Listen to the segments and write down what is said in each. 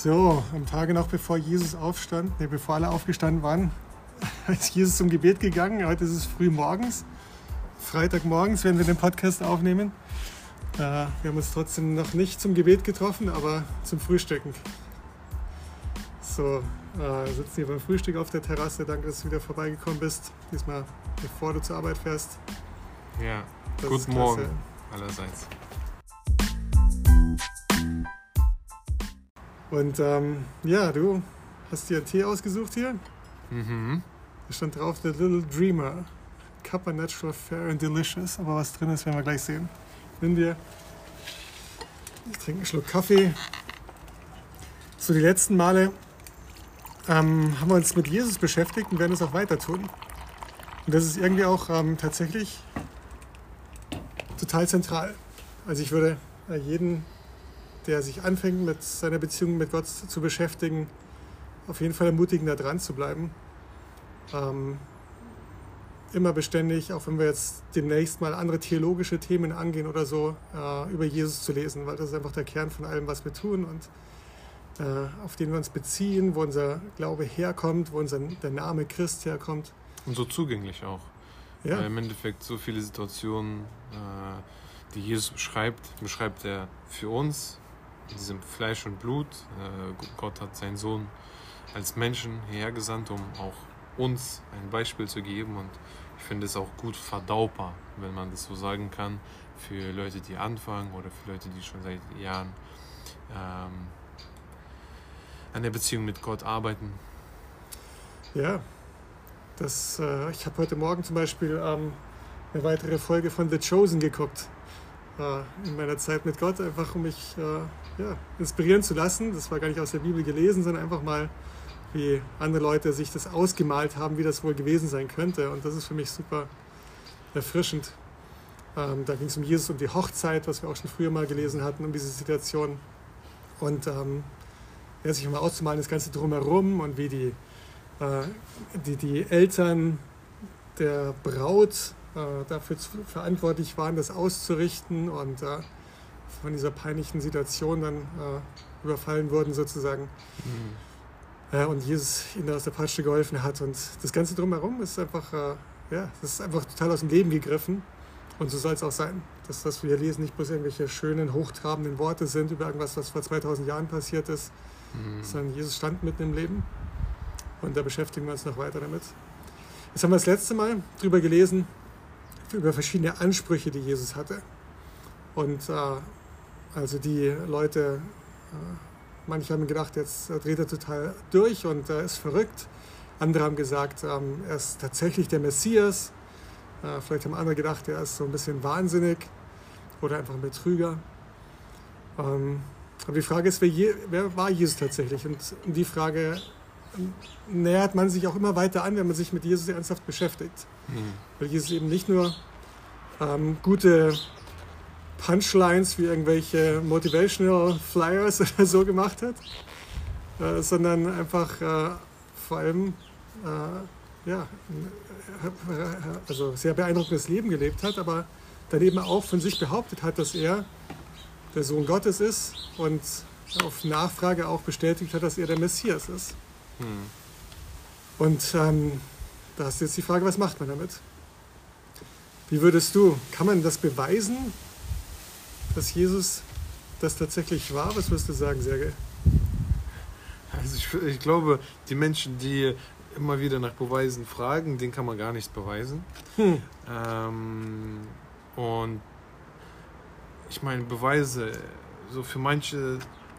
So, am Tage noch bevor Jesus aufstand, ne, bevor alle aufgestanden waren, ist Jesus zum Gebet gegangen. Heute ist es früh morgens. Freitagmorgens werden wir den Podcast aufnehmen. Äh, wir haben uns trotzdem noch nicht zum Gebet getroffen, aber zum Frühstücken. So, äh, sitzen hier beim Frühstück auf der Terrasse. Danke, dass du wieder vorbeigekommen bist. Diesmal bevor du zur Arbeit fährst. Ja, das guten Morgen allerseits. Und ähm, ja, du hast dir einen Tee ausgesucht hier. Mhm. Da stand drauf The Little Dreamer. Cup of Natural Fair and Delicious. Aber was drin ist, werden wir gleich sehen. Nimm dir. Ich trinke einen Schluck Kaffee. So, die letzten Male ähm, haben wir uns mit Jesus beschäftigt und werden es auch weiter tun. Und das ist irgendwie auch ähm, tatsächlich total zentral. Also ich würde äh, jeden der sich anfängt, mit seiner Beziehung mit Gott zu beschäftigen, auf jeden Fall ermutigen, da dran zu bleiben. Ähm, immer beständig, auch wenn wir jetzt demnächst mal andere theologische Themen angehen oder so, äh, über Jesus zu lesen, weil das ist einfach der Kern von allem, was wir tun und äh, auf den wir uns beziehen, wo unser Glaube herkommt, wo unser, der Name Christ herkommt. Und so zugänglich auch. Ja. Weil Im Endeffekt so viele Situationen, äh, die Jesus beschreibt, beschreibt er für uns diesem Fleisch und Blut. Äh, Gott hat seinen Sohn als Menschen hergesandt, um auch uns ein Beispiel zu geben. Und ich finde es auch gut verdaubar, wenn man das so sagen kann, für Leute, die anfangen oder für Leute, die schon seit Jahren ähm, an der Beziehung mit Gott arbeiten. Ja, das, äh, ich habe heute Morgen zum Beispiel ähm, eine weitere Folge von The Chosen geguckt in meiner Zeit mit Gott, einfach um mich äh, ja, inspirieren zu lassen. Das war gar nicht aus der Bibel gelesen, sondern einfach mal, wie andere Leute sich das ausgemalt haben, wie das wohl gewesen sein könnte. Und das ist für mich super erfrischend. Ähm, da ging es um Jesus und die Hochzeit, was wir auch schon früher mal gelesen hatten, um diese Situation. Und ähm, ja, sich mal auszumalen, das Ganze drumherum und wie die, äh, die, die Eltern der Braut äh, dafür verantwortlich waren, das auszurichten und äh, von dieser peinlichen Situation dann äh, überfallen wurden sozusagen. Mhm. und Jesus ihnen aus der Patsche geholfen hat. Und das Ganze drumherum ist einfach, ja, das ist einfach total aus dem Leben gegriffen. Und so soll es auch sein, dass das wir lesen nicht bloß irgendwelche schönen, hochtrabenden Worte sind über irgendwas, was vor 2000 Jahren passiert ist, mhm. sondern Jesus stand mitten im Leben. Und da beschäftigen wir uns noch weiter damit. Jetzt haben wir das letzte Mal drüber gelesen, über verschiedene Ansprüche, die Jesus hatte. Und äh, also die Leute, äh, manche haben gedacht, jetzt dreht er total durch und er ist verrückt. Andere haben gesagt, ähm, er ist tatsächlich der Messias. Äh, vielleicht haben andere gedacht, er ist so ein bisschen wahnsinnig oder einfach ein Betrüger. Ähm, aber die Frage ist, wer, war Jesus tatsächlich? Und die Frage nähert man sich auch immer weiter an, wenn man sich mit Jesus ernsthaft beschäftigt. Mhm. Weil Jesus eben nicht nur ähm, gute Punchlines wie irgendwelche Motivational Flyers oder so gemacht hat, äh, sondern einfach äh, vor allem äh, ja, also sehr beeindruckendes Leben gelebt hat, aber dann eben auch von sich behauptet hat, dass er der Sohn Gottes ist und auf Nachfrage auch bestätigt hat, dass er der Messias ist. Hm. Und ähm, da ist jetzt die Frage, was macht man damit? Wie würdest du, kann man das beweisen, dass Jesus das tatsächlich war? Was würdest du sagen, Sergej? Also ich, ich glaube, die Menschen, die immer wieder nach Beweisen fragen, den kann man gar nicht beweisen. Hm. Ähm, und ich meine, Beweise, so für manche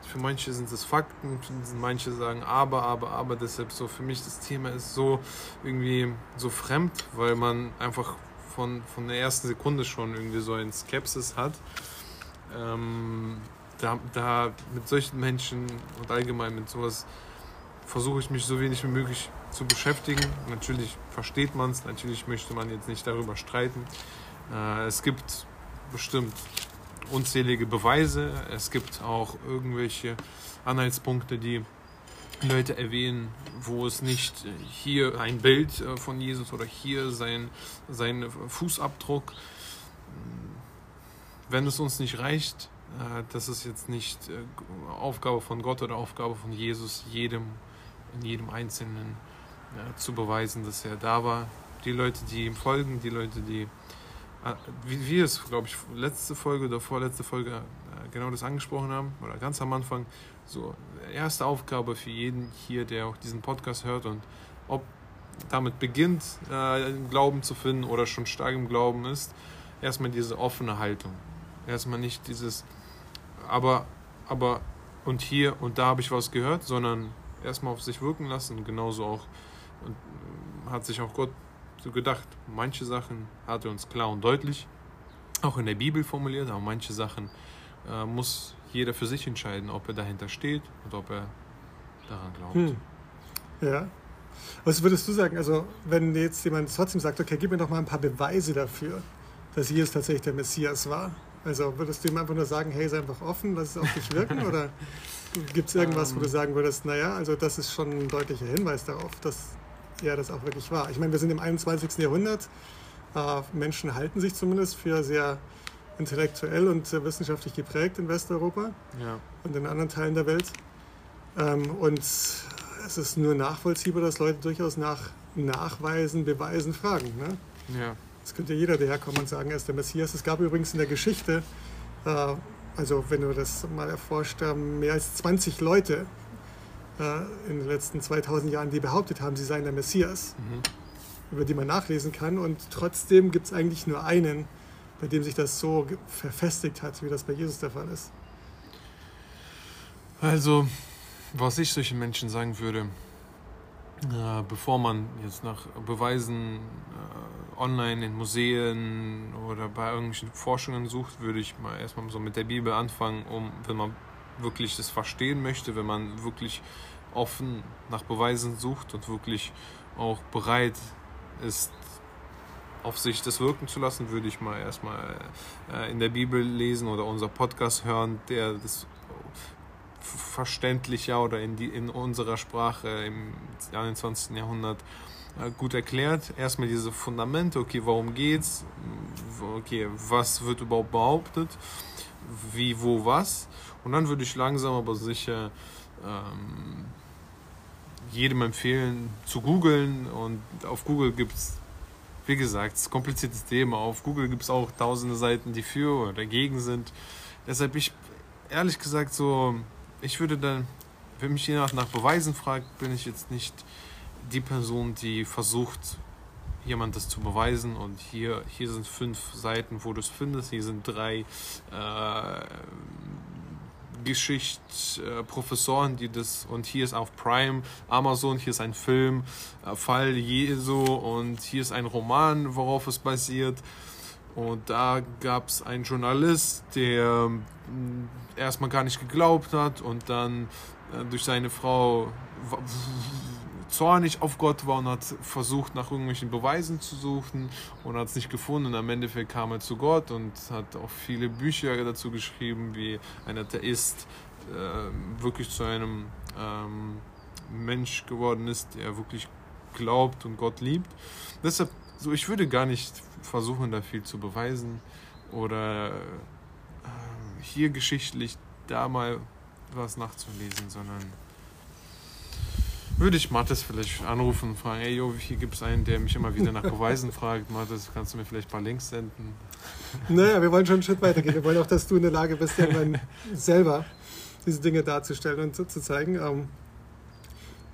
für manche sind es Fakten, manche sagen aber, aber, aber. Deshalb so für mich das Thema ist so irgendwie so fremd, weil man einfach von, von der ersten Sekunde schon irgendwie so ein Skepsis hat. Ähm, da, da mit solchen Menschen und allgemein mit sowas versuche ich mich so wenig wie möglich zu beschäftigen. Natürlich versteht man es, natürlich möchte man jetzt nicht darüber streiten. Äh, es gibt bestimmt unzählige Beweise. Es gibt auch irgendwelche Anhaltspunkte, die Leute erwähnen, wo es nicht hier ein Bild äh, von Jesus oder hier sein, sein Fußabdruck. Wenn es uns nicht reicht, Äh, das ist jetzt nicht äh, Aufgabe von Gott oder Aufgabe von Jesus, jedem, in jedem Einzelnen äh, zu beweisen, dass er da war. Die Leute, die ihm folgen, die Leute, die, wie wir es, glaube ich, letzte Folge oder vorletzte Folge genau das angesprochen haben, oder ganz am Anfang, so erste Aufgabe für jeden hier, der auch diesen Podcast hört und ob damit beginnt, Glauben zu finden oder schon stark im Glauben ist, erstmal diese offene Haltung. Erstmal nicht dieses, aber, aber und hier und da habe ich was gehört, sondern erstmal auf sich wirken lassen. Genauso auch und hat sich auch Gott so gedacht, manche Sachen hat er uns klar und deutlich auch in der Bibel formuliert, aber manche Sachen äh, muss jeder für sich entscheiden, ob er dahinter steht und ob er daran glaubt. Hm. Ja. Was würdest du sagen, also wenn jetzt jemand trotzdem sagt, okay, gib mir doch mal ein paar Beweise dafür, dass Jesus tatsächlich der Messias war? Also würdest du ihm einfach nur sagen, hey, sei einfach offen, lass es auf dich wirken? oder gibt es irgendwas, wo du ähm. sagen würdest, naja, also das ist schon ein deutlicher Hinweis darauf, dass er das auch wirklich war? Ich meine, wir sind im 21. Jahrhundert. Äh, Menschen halten sich zumindest für sehr intellektuell und äh, wissenschaftlich geprägt in Westeuropa ja. und in anderen Teilen der Welt. Ähm, und es ist nur nachvollziehbar, dass Leute durchaus nach Nachweisen, Beweisen fragen. Ne? Ja. Das könnte jeder daherkommen und sagen, er ist der Messias. Es gab übrigens in der Geschichte, äh, also wenn du das mal erforscht, mehr als 20 Leute äh, in den letzten 2000 Jahren, die behauptet haben, sie seien der Messias, mhm. über die man nachlesen kann. Und trotzdem gibt es eigentlich nur einen, bei dem sich das so verfestigt hat, wie das bei Jesus der Fall ist. Also, was ich solchen Menschen sagen würde, äh, bevor man jetzt nach Beweisen äh, online in Museen oder bei irgendwelchen Forschungen sucht, würde ich mal erstmal so mit der Bibel anfangen, um, wenn man wirklich das verstehen möchte, wenn man wirklich offen nach Beweisen sucht und wirklich auch bereit ist, auf sich das wirken zu lassen, würde ich mal erstmal äh, in der Bibel lesen oder unser Podcast hören, der das verständlicher oder in, die, in unserer Sprache im 21. Jahrhundert äh, gut erklärt. Erstmal diese Fundamente, okay, warum geht's? Okay, was wird überhaupt behauptet? Wie, wo, was? Und dann würde ich langsam aber sicher ähm, jedem empfehlen zu googeln und auf Google gibt es wie gesagt, es ist ein kompliziertes Thema. Auf Google gibt es auch tausende Seiten, die für oder dagegen sind. Deshalb ich, ehrlich gesagt, so, ich würde dann, wenn mich jemand nach Beweisen fragt, bin ich jetzt nicht die Person, die versucht, jemand das zu beweisen. Und hier, hier sind fünf Seiten, wo du es findest. Hier sind drei äh, Geschichtsprofessoren, die das und hier ist auf Prime, Amazon, hier ist ein Film, äh, Fall Jesu und hier ist ein Roman, worauf es basiert. Und da gab es einen Journalist, der mm, erstmal gar nicht geglaubt hat und dann äh, durch seine Frau zornig auf Gott war und hat versucht, nach irgendwelchen Beweisen zu suchen und hat es nicht gefunden. Und am Endeffekt kam er zu Gott und hat auch viele Bücher dazu geschrieben, wie ein Atheist äh, wirklich zu einem ähm, Mensch geworden ist, der wirklich glaubt und Gott liebt. Deshalb, so ich würde gar nicht versuchen, da viel zu beweisen oder äh, hier geschichtlich da mal was nachzulesen, sondern würde ich Mathis vielleicht anrufen und fragen, ey, jo, hier gibt es einen, der mich immer wieder nach Beweisen fragt. Mathis, kannst du mir vielleicht ein paar Links senden? Naja, wir wollen schon einen Schritt weitergehen. Wir wollen auch, dass du in der Lage bist, irgendwann selber diese Dinge darzustellen und zu, zu zeigen. Ähm,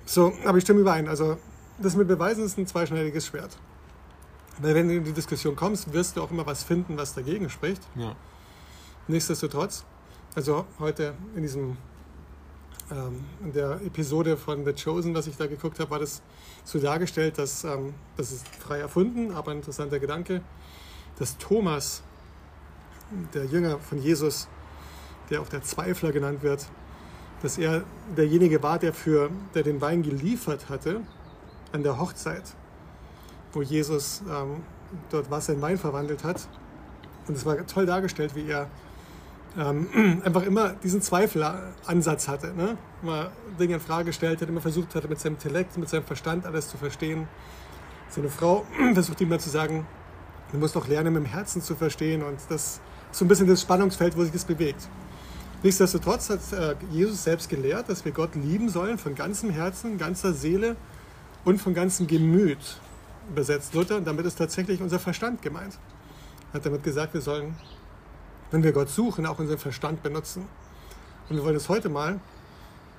so, aber ich stimme überein. Also, das mit Beweisen ist ein zweischneidiges Schwert. Weil wenn du in die Diskussion kommst, wirst du auch immer was finden, was dagegen spricht. Ja. Nichtsdestotrotz, also heute in diesem ähm, in der Episode von The Chosen, was ich da geguckt habe, war das so dargestellt, dass ähm, das ist frei erfunden, aber ein interessanter Gedanke, dass Thomas, der Jünger von Jesus, der auch der Zweifler genannt wird, dass er derjenige war, der, für, der den Wein geliefert hatte an der Hochzeit, wo Jesus ähm, dort Wasser in Wein verwandelt hat. Und es war toll dargestellt, wie er ähm, einfach immer diesen Zweifelansatz hatte. Ne? Immer Dinge in Frage gestellt hat, immer versucht hatte, mit seinem Intellekt, mit seinem Verstand alles zu verstehen. Seine Frau versucht ihm immer zu sagen, du musst doch lernen, mit dem Herzen zu verstehen. Und das ist so ein bisschen das Spannungsfeld, wo sich das bewegt. Nichtsdestotrotz hat äh, Jesus selbst gelehrt, dass wir Gott lieben sollen von ganzem Herzen, ganzer Seele und von ganzem Gemüt, übersetzt Luther. Und damit ist tatsächlich unser Verstand gemeint. Er hat damit gesagt, wir sollen, wenn wir Gott suchen, auch unseren Verstand benutzen. Und wir wollen uns heute mal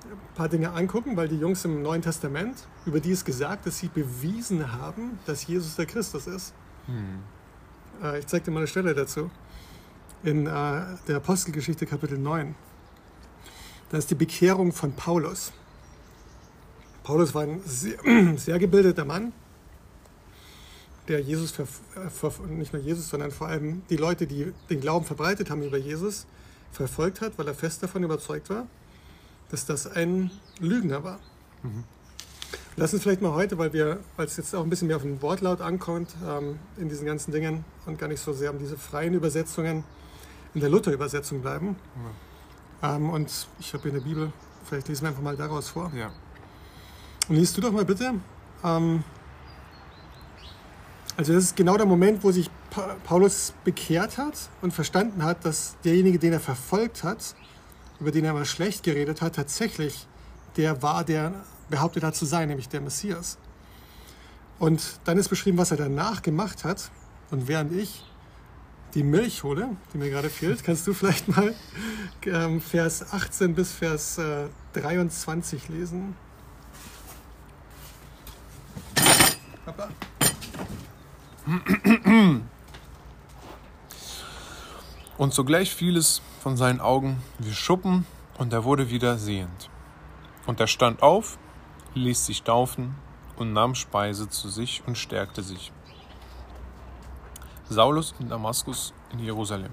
ein paar Dinge angucken, weil die Jungs im Neuen Testament, über die es gesagt, dass sie bewiesen haben, dass Jesus der Christus ist. Hm. Ich zeige dir mal eine Stelle dazu. In äh, der Apostelgeschichte Kapitel 9. Da ist die Bekehrung von Paulus. Paulus war ein sehr, sehr gebildeter Mann, der Jesus, nicht nur Jesus, sondern vor allem die Leute, die den Glauben verbreitet haben über Jesus, verfolgt hat, weil er fest davon überzeugt war, dass das ein Lügner war. Mhm. Lass uns vielleicht mal heute, weil wir, weil es jetzt auch ein bisschen mehr auf den Wortlaut ankommt ähm, in diesen ganzen Dingen und gar nicht so sehr um diese freien Übersetzungen in der Luther-Übersetzung bleiben. Ja. Ähm, und ich habe hier eine Bibel, vielleicht lesen wir einfach mal daraus vor. Ja. Und liest du doch mal bitte. Ähm, also das ist genau der Moment, wo sich Paulus bekehrt hat und verstanden hat, dass derjenige, den er verfolgt hat, über den er mal schlecht geredet hat, tatsächlich der war, der behauptet hat zu sein, nämlich der Messias. Und dann ist beschrieben, was er danach gemacht hat. Und während ich die Milch hole, die mir gerade fehlt, kannst du vielleicht mal ähm, Vers 18 bis Vers äh, 23 lesen. Papa. Und sogleich fiel es von seinen Augen wie Schuppen, und er wurde wieder sehend. Und er stand auf, ließ sich taufen und nahm Speise zu sich und stärkte sich. Saulus in Damaskus in Jerusalem.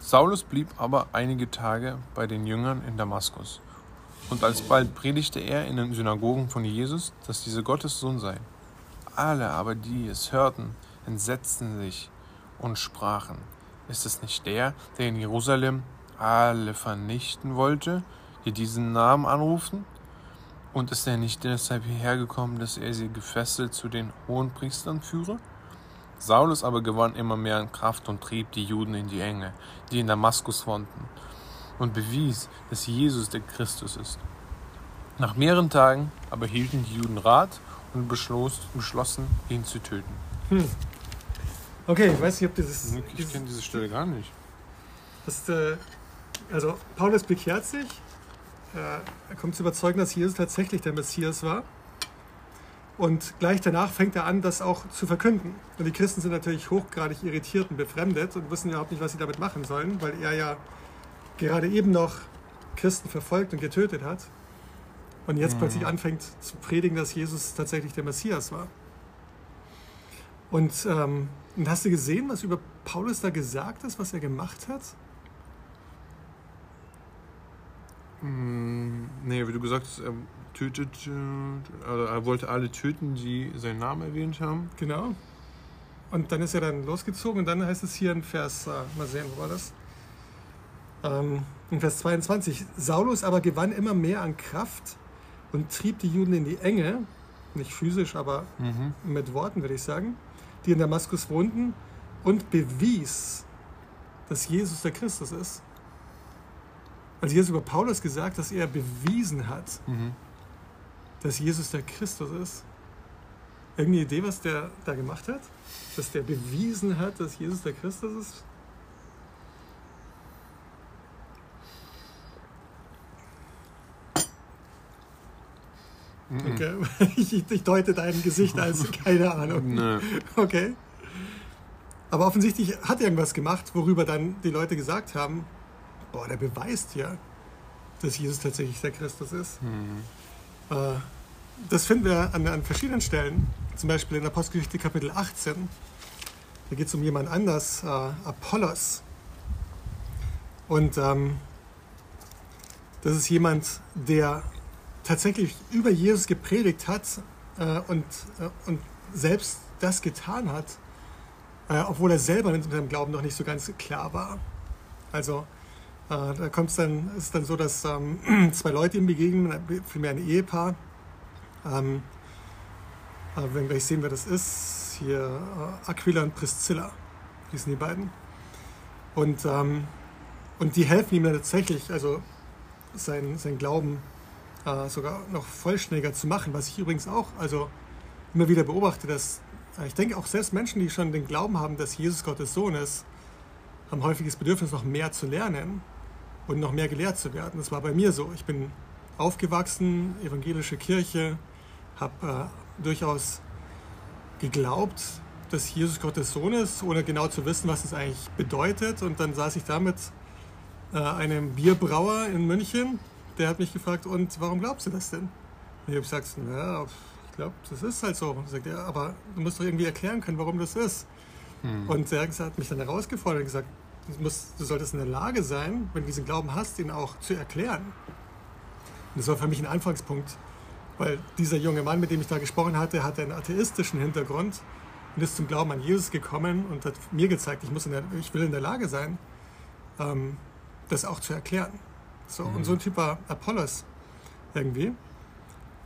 Saulus blieb aber einige Tage bei den Jüngern in Damaskus. Und alsbald predigte er in den Synagogen von Jesus, dass dieser Gottes Sohn sei. Alle aber, die es hörten, entsetzten sich und sprachen, ist es nicht der, der in Jerusalem alle vernichten wollte, die diesen Namen anrufen? Und ist er nicht deshalb hierher gekommen, dass er sie gefesselt zu den hohen Priestern führe? Saulus aber gewann immer mehr an Kraft und trieb die Juden in die Enge, die in Damaskus wohnten, und bewies, dass Jesus der Christus ist. Nach mehreren Tagen aber hielten die Juden Rat und beschloss, beschlossen, ihn zu töten. Hm. Okay, ich weiß nicht, ob dieses. Ich kenne diese Stelle gar nicht. Das, äh, also, Paulus bekehrt sich. Äh, er kommt zu überzeugen, dass Jesus tatsächlich der Messias war. Und gleich danach fängt er an, das auch zu verkünden. Und die Christen sind natürlich hochgradig irritiert und befremdet und wissen überhaupt nicht, was sie damit machen sollen, weil er ja gerade eben noch Christen verfolgt und getötet hat. Und jetzt mhm. plötzlich anfängt zu predigen, dass Jesus tatsächlich der Messias war. Und, ähm, und hast du gesehen, was über Paulus da gesagt ist, was er gemacht hat? Mm, nee, wie du gesagt hast, er tötet, also er wollte alle töten, die seinen Namen erwähnt haben. Genau. Und dann ist er dann losgezogen und dann heißt es hier in Vers, äh, mal sehen, wo war das? Ähm, in Vers 22, Saulus aber gewann immer mehr an Kraft und trieb die Juden in die Enge, nicht physisch, aber mhm. mit Worten würde ich sagen, die in Damaskus wohnten und bewies, dass Jesus der Christus ist. Also Jesus über Paulus gesagt, dass er bewiesen hat, mhm. dass Jesus der Christus ist. Irgendeine Idee, was der da gemacht hat? Dass der bewiesen hat, dass Jesus der Christus ist? Okay. Ich, ich, deute dein Gesicht als keine Ahnung. Nee. Okay. Aber offensichtlich hat er irgendwas gemacht, worüber dann die Leute gesagt haben, boah, der beweist ja, dass Jesus tatsächlich der Christus ist. Mhm. Äh, das finden wir an, an, verschiedenen Stellen. Zum Beispiel in Apostelgeschichte Kapitel 18. Da geht es um jemand anders, äh, Apollos. Und ähm, das ist jemand, der tatsächlich über Jesus gepredigt hat äh, und, äh, und selbst das getan hat, äh, obwohl er selber in seinem Glauben noch nicht so ganz klar war. Also äh, da kommt es dann, ist dann so, dass ähm, zwei Leute ihm begegnen, vielmehr ein Ehepaar. Ähm, äh, wenn gleich sehen, wer das ist, hier äh, Aquila und Priscilla, die sind die beiden. Und, ähm, Und die helfen ihm dann tatsächlich, also sein, sein Glauben äh, sogar noch vollständiger zu machen, was ich übrigens auch also immer wieder beobachte, dass äh, ich denke auch selbst Menschen, die schon den Glauben haben, dass Jesus Gottes Sohn ist, haben häufig das Bedürfnis, noch mehr zu lernen und noch mehr gelehrt zu werden. Das war bei mir so. Ich bin aufgewachsen, evangelische Kirche, habe äh, durchaus geglaubt, dass Jesus Gottes Sohn ist, ohne genau zu wissen, was es eigentlich bedeutet. Und dann saß ich da mit äh, einem Bierbrauer in München, der hat mich gefragt, und warum glaubst du das denn? Und ich habe gesagt, naja, ich glaube, das ist halt so. Und sagt er, aber du musst doch irgendwie erklären können, warum das ist. Hm. Und er hat mich dann herausgefordert und gesagt, du, musst, du solltest in der Lage sein, wenn du diesen Glauben hast, ihn auch zu erklären. Und das war für mich ein Anfangspunkt, weil dieser junge Mann, mit dem ich da gesprochen hatte, hatte einen atheistischen Hintergrund und ist zum Glauben an Jesus gekommen und hat mir gezeigt, ich, muss in der, ich will in der Lage sein, ähm, das auch zu erklären. So, mhm. Und so ein Typ war Apollos irgendwie.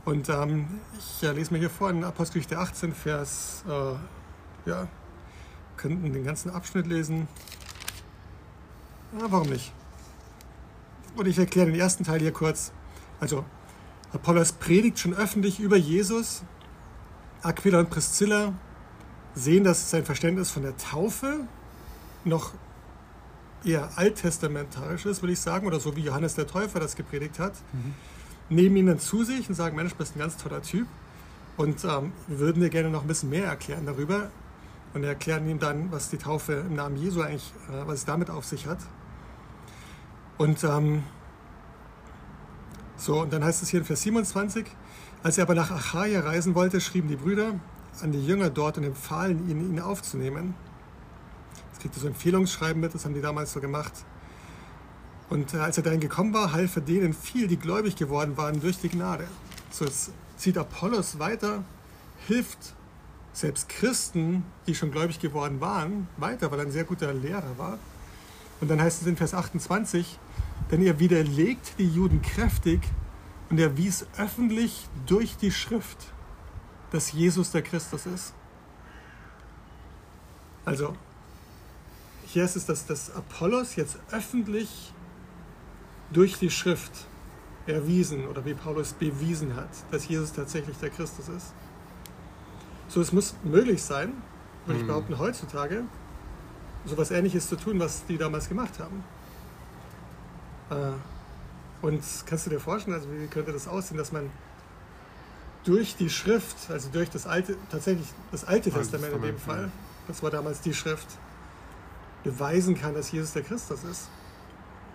Und ähm, ich ja, lese mir hier vor in Apostelgeschichte 18, Vers, äh, ja, könnten den ganzen Abschnitt lesen. Ja, warum nicht? Und ich erkläre den ersten Teil hier kurz. Also, Apollos predigt schon öffentlich über Jesus. Aquila und Priscilla sehen, dass sein Verständnis von der Taufe noch eher alttestamentarisch ist, würde ich sagen, oder so wie Johannes der Täufer das gepredigt hat. Mhm. Nehmen ihn dann zu sich und sagen, Mensch, du bist ein ganz toller Typ und ähm, würden dir gerne noch ein bisschen mehr erklären darüber. Und erklären ihm dann, was die Taufe im Namen Jesu eigentlich, äh, was es damit auf sich hat. Und ähm, so, und dann heißt es hier in Vers 27, als er aber nach Achaia reisen wollte, schrieben die Brüder an die Jünger dort und empfahlen ihnen, ihn aufzunehmen. Kriegt so Empfehlungsschreiben mit, das haben die damals so gemacht. Und äh, als er dahin gekommen war, half er denen viel, die gläubig geworden waren durch die Gnade. So, zieht Apollos weiter, hilft selbst Christen, die schon gläubig geworden waren, weiter, weil er ein sehr guter Lehrer war. Und dann heißt es in Vers 28, denn er widerlegt die Juden kräftig und er wies öffentlich durch die Schrift, dass Jesus der Christus ist. Also, hier ist dass das Apollos jetzt öffentlich durch die Schrift erwiesen oder wie Paulus bewiesen hat, dass Jesus tatsächlich der Christus ist. So, es muss möglich sein, würde ich mhm. behaupten, heutzutage, so etwas Ähnliches zu tun, was die damals gemacht haben. Äh, und kannst du dir vorstellen, also wie könnte das aussehen, dass man durch die Schrift, also durch das alte, tatsächlich das alte Testament in dem Fall, das war damals die Schrift, beweisen kann, dass Jesus der Christus ist.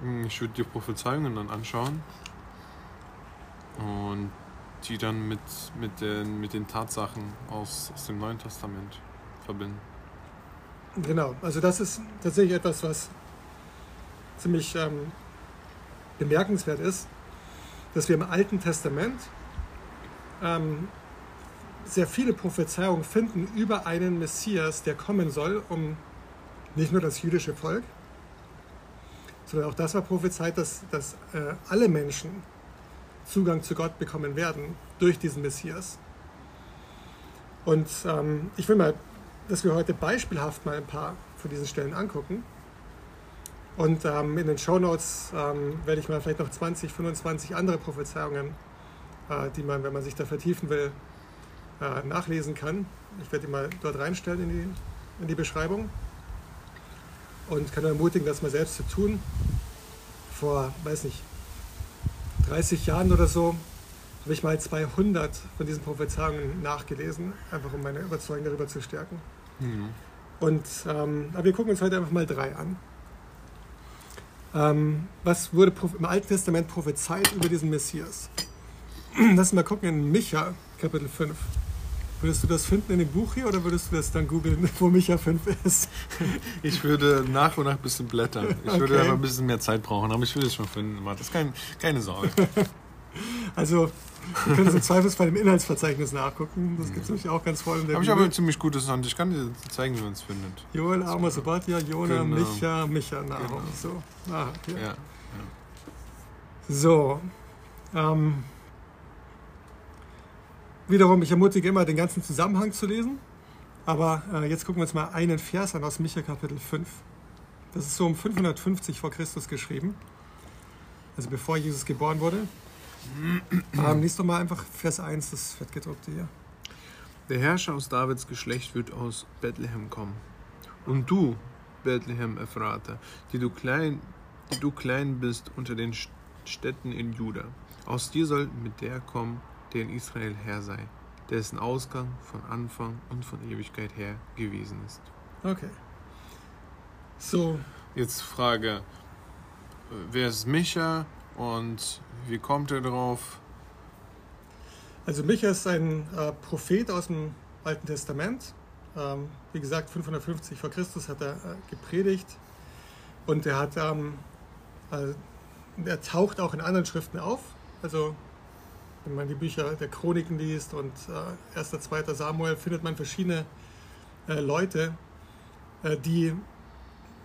Hm, ich würde die Prophezeiungen dann anschauen und die dann mit, mit, den, mit den Tatsachen aus, aus dem Neuen Testament verbinden. Genau, also das ist tatsächlich etwas, was ziemlich ähm, bemerkenswert ist, dass wir im Alten Testament ähm, sehr viele Prophezeiungen finden über einen Messias, der kommen soll, um nicht nur das jüdische Volk, sondern auch das war prophezeit, dass, dass äh, alle Menschen Zugang zu Gott bekommen werden durch diesen Messias. Und ähm, ich will mal, dass wir heute beispielhaft mal ein paar von diesen Stellen angucken. Und ähm, in den Show Notes ähm, werde ich mal vielleicht noch 20, 25 andere Prophezeiungen, äh, die man, wenn man sich da vertiefen will, äh, nachlesen kann. Ich werde die mal dort reinstellen in die, in die Beschreibung und kann nur ermutigen, das mal selbst zu tun. Vor, weiß nicht, 30 Jahren oder so habe ich mal 200 von diesen Prophezeiungen nachgelesen, einfach um meine Überzeugung darüber zu stärken. Mhm. Und ähm, aber wir gucken uns heute einfach mal drei an. Ähm, was wurde im Alten Testament prophezeit über diesen Messias? Lass uns mal gucken in Micha, Kapitel 5. Würdest du das finden in dem Buch hier oder würdest du das dann googeln, wo Micha 5 ist? Ich würde nach und nach ein bisschen blättern. Ich okay. würde aber ein bisschen mehr Zeit brauchen, aber ich würde es schon finden. Das ist kein, keine Sorge. Also, wir können es im Zweifelsfall im Inhaltsverzeichnis nachgucken. Das gibt es nämlich auch ganz voll in der Habe ich aber ein ziemlich gutes Hand. Ich kann dir zeigen, wie man es findet. Joel, Amos, Obadja, Jona, genau. Micha, Micha, Nahum. Genau. So. Ah, ja. Ja, ja. So. Ähm, wiederum, ich ermutige immer, den ganzen Zusammenhang zu lesen. Aber äh, jetzt gucken wir uns mal einen Vers an aus Micha Kapitel 5. Das ist so um 550 vor Christus geschrieben. Also bevor Jesus geboren wurde. ähm, lies doch mal einfach Vers 1, das fettgedruckte hier. Der Herrscher aus Davids Geschlecht wird aus Bethlehem kommen. Und du, Bethlehem Ephrata, die du klein, die du klein bist unter den Städten in Juda, aus dir soll mit der kommen, der in Israel Herr sei, dessen Ausgang von Anfang und von Ewigkeit her gewesen ist. Okay. So. Jetzt Frage, wer ist Micha und wie kommt er drauf? Also Micha ist ein äh, Prophet aus dem Alten Testament. Ähm, wie gesagt, 550 vor Christus hat er äh, gepredigt und er hat, ähm, äh, er taucht auch in anderen Schriften auf. Also wenn man die Bücher der Chroniken liest und äh, 1. 2. Samuel, findet man verschiedene äh, Leute, äh, die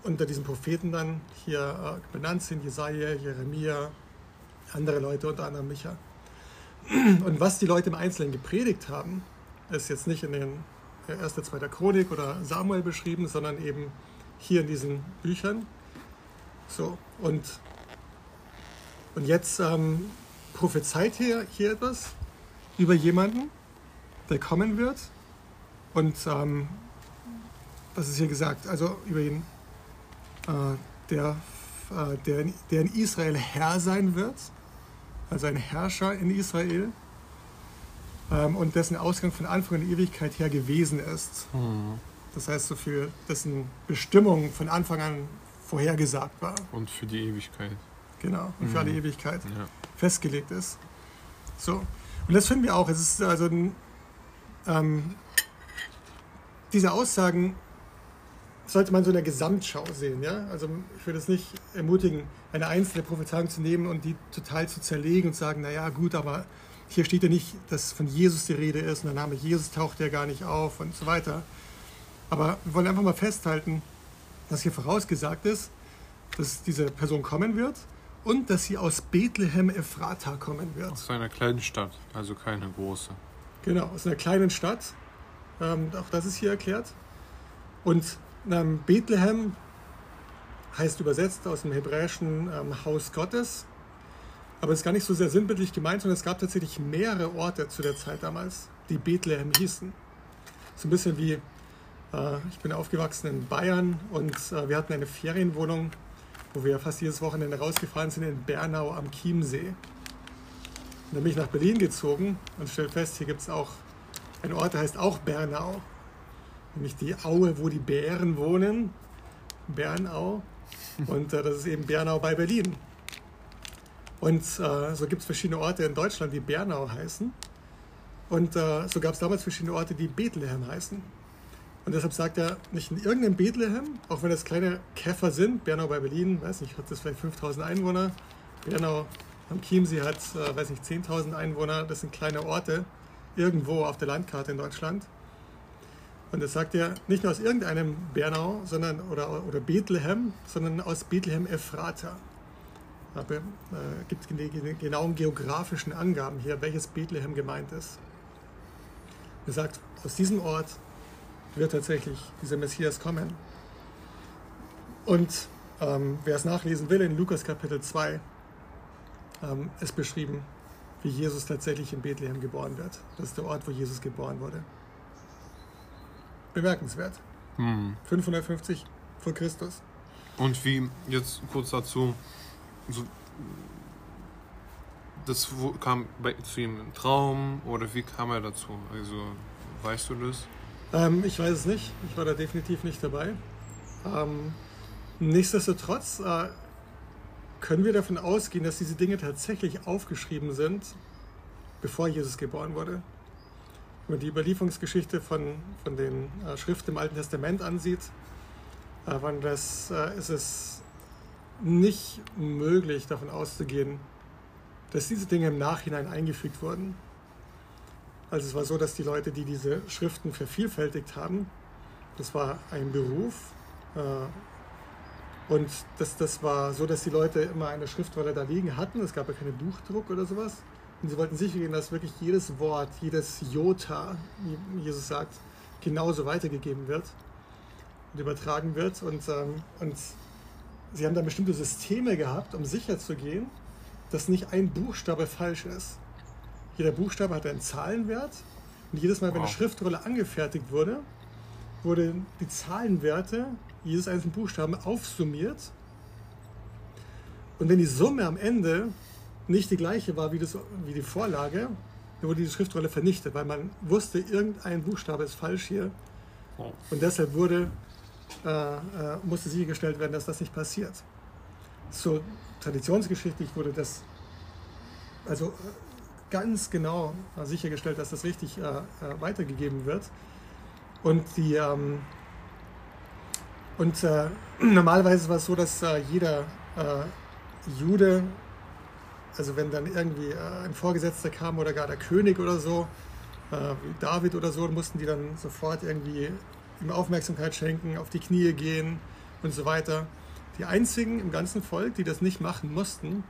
unter diesen Propheten dann hier äh, benannt sind, Jesaja, Jeremia, andere Leute, unter anderem Micha. Und was die Leute im Einzelnen gepredigt haben, ist jetzt nicht in den 1., 2. Chronik oder Samuel beschrieben, sondern eben hier in diesen Büchern. So, und, und jetzt ähm, prophezeit hier, hier etwas über jemanden, der kommen wird. Und ähm, was ist hier gesagt? Also über ihn, äh, der, äh, der, der in Israel Herr sein wird also ein Herrscher in Israel ähm, und dessen Ausgang von Anfang an Ewigkeit her gewesen ist. Mhm. Das heißt, so viel, dessen Bestimmung von Anfang an vorhergesagt war. Und für die Ewigkeit. Genau, und mhm. für alle Ewigkeit ja. Festgelegt ist. So. Und das finden wir auch. Es ist also ähm, diese Aussagen sollte man so in der Gesamtschau sehen. Ja? Also ich würde es nicht ermutigen, eine einzelne Prophezeiung zu nehmen und die total zu zerlegen und sagen, naja gut, aber hier steht ja nicht, dass von Jesus die Rede ist und der Name Jesus taucht ja gar nicht auf und so weiter. Aber wir wollen einfach mal festhalten, dass hier vorausgesagt ist, dass diese Person kommen wird und dass sie aus Bethlehem Ephrata kommen wird. Aus einer kleinen Stadt, also keine große. Genau, aus einer kleinen Stadt. Ähm, auch das ist hier erklärt. Und ähm, Bethlehem heißt übersetzt aus dem hebräischen ähm, Haus Gottes. Aber es ist gar nicht so sehr sinnbildlich gemeint, sondern es gab tatsächlich mehrere Orte zu der Zeit damals, die Bethlehem hießen. So ein bisschen wie, äh, ich bin aufgewachsen in Bayern und äh, wir hatten eine Ferienwohnung, wo wir fast jedes Wochenende rausgefahren sind in Bernau am Chiemsee. Und dann bin ich nach Berlin gezogen und stelle fest, hier gibt es auch einen Ort, der heißt auch Bernau nämlich die Aue, wo die Bären wohnen, Bernau. Und äh, das ist eben Bernau bei Berlin. Und äh, so gibt es verschiedene Orte in Deutschland, die Bernau heißen. Und äh, so gab es damals verschiedene Orte, die Bethlehem heißen. Und deshalb sagt er, nicht in irgendeinem Bethlehem, auch wenn das kleine Käfer sind, Bernau bei Berlin, weiß nicht, hat das vielleicht 5000 Einwohner, Bernau am Chiemsee hat, äh, weiß nicht, 10.000 Einwohner, das sind kleine Orte, irgendwo auf der Landkarte in Deutschland. Und das sagt er nicht nur aus irgendeinem Bernau sondern, oder, oder Bethlehem, sondern aus Bethlehem Ephrata. Aber äh, gibt es genauen geografischen Angaben hier, welches Bethlehem gemeint ist. Er sagt, aus diesem Ort wird tatsächlich dieser Messias kommen. Und ähm, wer es nachlesen will, in Lukas Kapitel 2 ähm, ist beschrieben, wie Jesus tatsächlich in Bethlehem geboren wird. Das ist der Ort, wo Jesus geboren wurde bemerkenswert. Hm. 550 vor Christus. Und wie, jetzt kurz dazu, so, das kam bei, zu ihm im Traum oder wie kam er dazu? Also, weißt du das? Ähm, ich weiß es nicht. Ich war da definitiv nicht dabei. Ähm, nichtsdestotrotz äh, können wir davon ausgehen, dass diese Dinge tatsächlich aufgeschrieben sind, bevor Jesus geboren wurde. Wenn man die Überlieferungsgeschichte von, von den äh, Schriften im Alten Testament ansieht, äh, das, äh, ist es nicht möglich davon auszugehen, dass diese Dinge im Nachhinein eingefügt wurden. Also es war so, dass die Leute, die diese Schriften vervielfältigt haben, das war ein Beruf. Äh, und das, das war so, dass die Leute immer eine Schriftrolle da liegen hatten. Es gab ja keinen Buchdruck oder sowas. Und sie wollten sicher gehen, dass wirklich jedes Wort, jedes Jota, wie Jesus sagt, genauso weitergegeben wird und übertragen wird. Und, ähm, und sie haben dann bestimmte Systeme gehabt, um sicher zu gehen, dass nicht ein Buchstabe falsch ist. Jeder Buchstabe hatte einen Zahlenwert und jedes Mal, wenn eine Wow. Schriftrolle angefertigt wurde, wurden die Zahlenwerte jedes einzelnen Buchstaben aufsummiert. Und wenn die Summe am Ende nicht die gleiche war wie, das, wie die Vorlage, dann wurde die Schriftrolle vernichtet, weil man wusste, irgendein Buchstabe ist falsch hier. Wow. Und deshalb wurde, äh, äh, musste sichergestellt werden, dass das nicht passiert. So traditionsgeschichtlich wurde das also äh, ganz genau äh, sichergestellt, dass das richtig äh, äh, weitergegeben wird. Und die ähm, und normalerweise war es so, dass jeder Jude, also wenn dann irgendwie ein Vorgesetzter kam oder gar der König oder so, wie David oder so, mussten die dann sofort irgendwie ihm Aufmerksamkeit schenken, auf die Knie gehen und so weiter. Die einzigen im ganzen Volk, die das nicht machen mussten,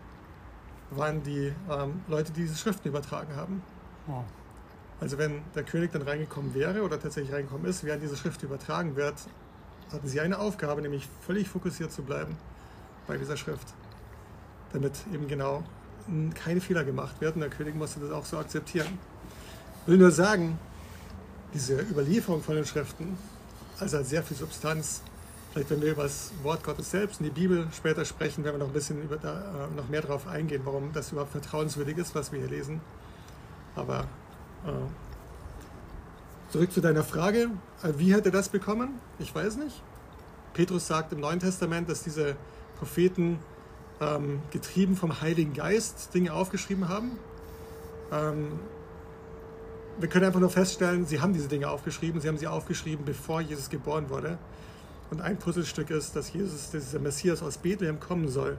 waren die ähm, Leute, die diese Schriften übertragen haben. Wow. Also wenn der König dann reingekommen wäre oder tatsächlich reingekommen ist, während diese Schrift übertragen wird, hatten sie eine Aufgabe, nämlich völlig fokussiert zu bleiben bei dieser Schrift, damit eben genau keine Fehler gemacht werden. Der König musste das auch so akzeptieren. Ich will nur sagen, diese Überlieferung von den Schriften, also hat sehr viel Substanz. Vielleicht, wenn wir über das Wort Gottes selbst und die Bibel später sprechen, werden wir noch ein bisschen über da, äh, noch mehr darauf eingehen, warum das überhaupt vertrauenswürdig ist, was wir hier lesen. Aber äh, zurück zu deiner Frage, äh, wie hat er das bekommen? Ich weiß nicht. Petrus sagt im Neuen Testament, dass diese Propheten ähm, getrieben vom Heiligen Geist Dinge aufgeschrieben haben. Ähm, wir können einfach nur feststellen, sie haben diese Dinge aufgeschrieben. Sie haben sie aufgeschrieben, bevor Jesus geboren wurde. Und ein Puzzlestück ist, dass Jesus, dieser Messias aus Bethlehem kommen soll.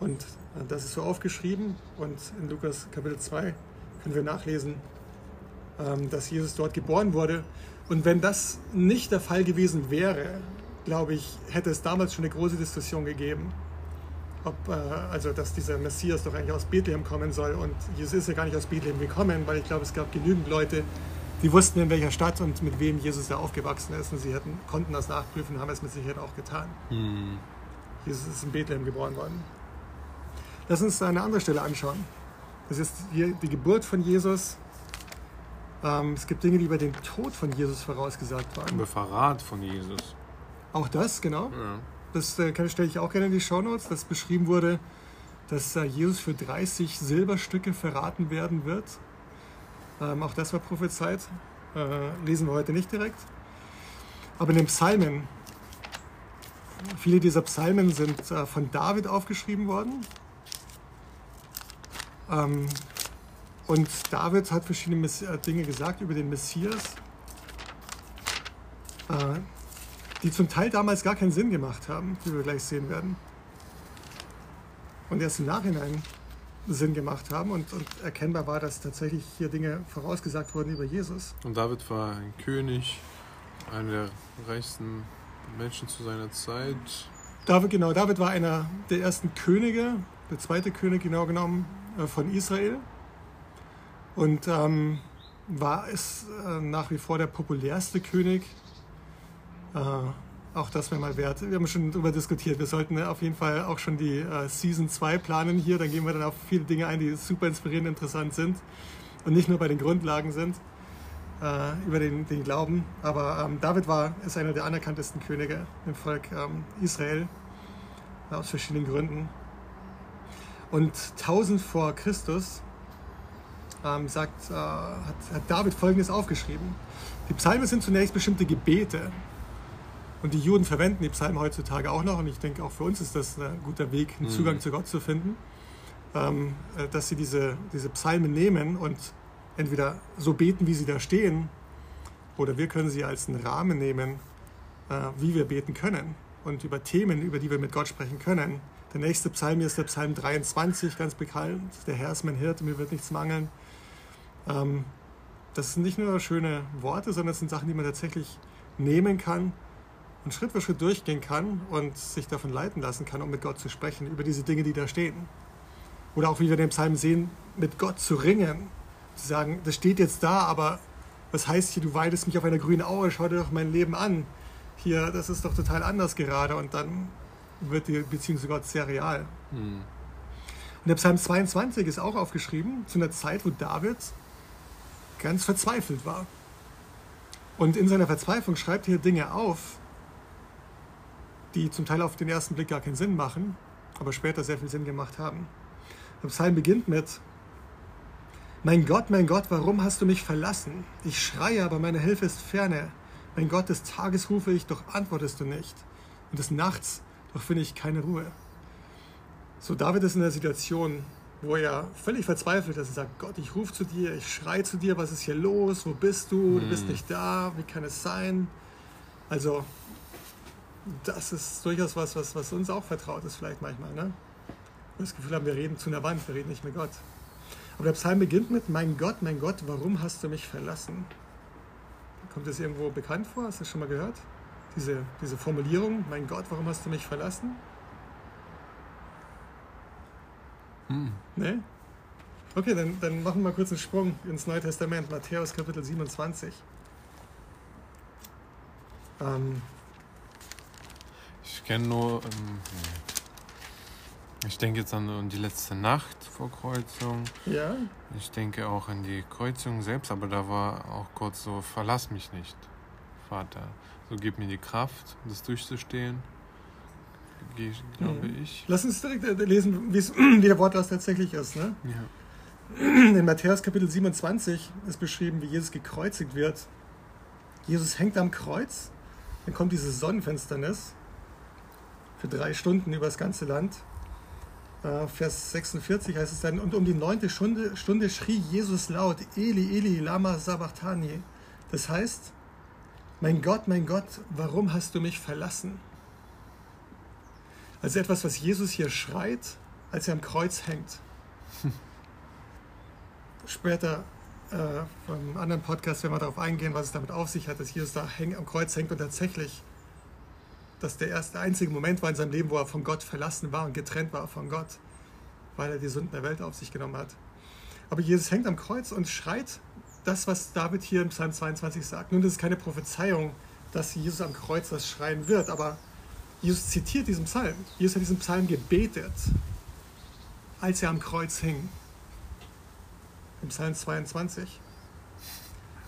Und äh, das ist so aufgeschrieben. Und in Lukas Kapitel 2 können wir nachlesen, ähm, dass Jesus dort geboren wurde. Und wenn das nicht der Fall gewesen wäre, glaube ich, hätte es damals schon eine große Diskussion gegeben, ob, äh, also dass dieser Messias doch eigentlich aus Bethlehem kommen soll. Und Jesus ist ja gar nicht aus Bethlehem gekommen, weil ich glaube, es gab genügend Leute, die wussten, in welcher Stadt und mit wem Jesus da aufgewachsen ist. Und sie hätten, konnten das nachprüfen, haben es mit Sicherheit auch getan. Hm. Jesus ist in Bethlehem geboren worden. Lass uns eine andere Stelle anschauen. Das ist hier die Geburt von Jesus. Ähm, es gibt Dinge, die über den Tod von Jesus vorausgesagt waren. Über Verrat von Jesus. Auch das, genau. Ja. Das äh, stelle ich auch gerne in die Shownotes, dass beschrieben wurde, dass äh, Jesus für 30 Silberstücke verraten werden wird. Ähm, auch das war prophezeit. Äh, lesen wir heute nicht direkt. Aber in den Psalmen, viele dieser Psalmen sind äh, von David aufgeschrieben worden. Ähm, und David hat verschiedene Mess äh, Dinge gesagt über den Messias, äh, die zum Teil damals gar keinen Sinn gemacht haben, wie wir gleich sehen werden. Und erst im Nachhinein Sinn gemacht haben und, und erkennbar war, dass tatsächlich hier Dinge vorausgesagt wurden über Jesus. Und David war ein König, einer der reichsten Menschen zu seiner Zeit. David, genau, David war einer der ersten Könige, der zweite König genau genommen äh, von Israel. Und ähm, war es äh, nach wie vor der populärste König. Äh, auch das wäre mal wert. Wir haben schon darüber diskutiert. Wir sollten auf jeden Fall auch schon die äh, Season 2 planen hier. Da gehen wir dann auf viele Dinge ein, die super inspirierend interessant sind und nicht nur bei den Grundlagen sind äh, über den, den Glauben. Aber ähm, David war, ist einer der anerkanntesten Könige im Volk ähm, Israel, äh, aus verschiedenen Gründen. Und 1000 vor Christus ähm, sagt, äh, hat, hat David Folgendes aufgeschrieben. Die Psalmen sind zunächst bestimmte Gebete. Und die Juden verwenden die Psalmen heutzutage auch noch. Und ich denke, auch für uns ist das ein guter Weg, einen Mhm. Zugang zu Gott zu finden. Ähm, äh, dass sie diese, diese Psalmen nehmen und entweder so beten, wie sie da stehen, oder wir können sie als einen Rahmen nehmen, äh, wie wir beten können und über Themen, über die wir mit Gott sprechen können. Der nächste Psalm hier ist der Psalm 23, ganz bekannt. Der Herr ist mein Hirte, mir wird nichts mangeln. Ähm, das sind nicht nur schöne Worte, sondern das sind Sachen, die man tatsächlich nehmen kann und Schritt für Schritt durchgehen kann und sich davon leiten lassen kann, um mit Gott zu sprechen, über diese Dinge, die da stehen. Oder auch, wie wir in dem Psalm sehen, mit Gott zu ringen. Zu sagen, das steht jetzt da, aber was heißt hier, du weidest mich auf einer grünen Aue, schau dir doch mein Leben an. Hier, das ist doch total anders gerade. Und dann wird die Beziehung zu Gott sehr real. Hm. Und der Psalm 22 ist auch aufgeschrieben zu einer Zeit, wo David ganz verzweifelt war. Und in seiner Verzweiflung schreibt er Dinge auf, die zum Teil auf den ersten Blick gar keinen Sinn machen, aber später sehr viel Sinn gemacht haben. Der Psalm beginnt mit, Mein Gott, mein Gott, warum hast du mich verlassen? Ich schreie, aber meine Hilfe ist ferne. Mein Gott, des Tages rufe ich, doch antwortest du nicht. Und des Nachts, doch finde ich keine Ruhe. So David ist in der Situation, wo er völlig verzweifelt ist und sagt, Gott, ich rufe zu dir, ich schreie zu dir, was ist hier los, wo bist du, du bist nicht da, wie kann es sein? Also das ist durchaus was, was, was uns auch vertraut ist vielleicht manchmal. Ne? Das Gefühl haben, wir reden zu einer Wand, wir reden nicht mit Gott. Aber der Psalm beginnt mit, mein Gott, mein Gott, warum hast du mich verlassen? Kommt das irgendwo bekannt vor? Hast du das schon mal gehört? Diese, diese Formulierung, mein Gott, warum hast du mich verlassen? Hm. Ne? Okay, dann, dann machen wir mal kurz einen Sprung ins Neue Testament, Matthäus Kapitel 27. Ähm, Ich kenne nur. Ähm, ich denke jetzt an die letzte Nacht vor Kreuzung. ja, Ich denke auch an die Kreuzung selbst, aber da war auch Gott so: Verlass mich nicht, Vater. So gib mir die Kraft, das durchzustehen. Glaube Mhm. ich. lass uns direkt äh, lesen, wie der Wortlaut tatsächlich ist. Ne? Ja. In Matthäus Kapitel 27 ist beschrieben, wie Jesus gekreuzigt wird. Jesus hängt am Kreuz, dann kommt diese Sonnenfinsternis für drei Stunden über das ganze Land. Äh, Vers 46 heißt es dann, und um die neunte Stunde, Stunde schrie Jesus laut, Eli, Eli, lama sabachthani. Das heißt, mein Gott, mein Gott, warum hast du mich verlassen? Also etwas, was Jesus hier schreit, als er am Kreuz hängt. Später äh, vom anderen Podcast werden wir darauf eingehen, was es damit auf sich hat, dass Jesus da häng, am Kreuz hängt und tatsächlich das der erste einzige Moment war in seinem Leben, wo er von Gott verlassen war und getrennt war von Gott, weil er die Sünden der Welt auf sich genommen hat. Aber Jesus hängt am Kreuz und schreit das, was David hier im Psalm 22 sagt. Nun, das ist keine Prophezeiung, dass Jesus am Kreuz das schreien wird, aber Jesus zitiert diesen Psalm. Jesus hat diesen Psalm gebetet, als er am Kreuz hing. Im Psalm 22.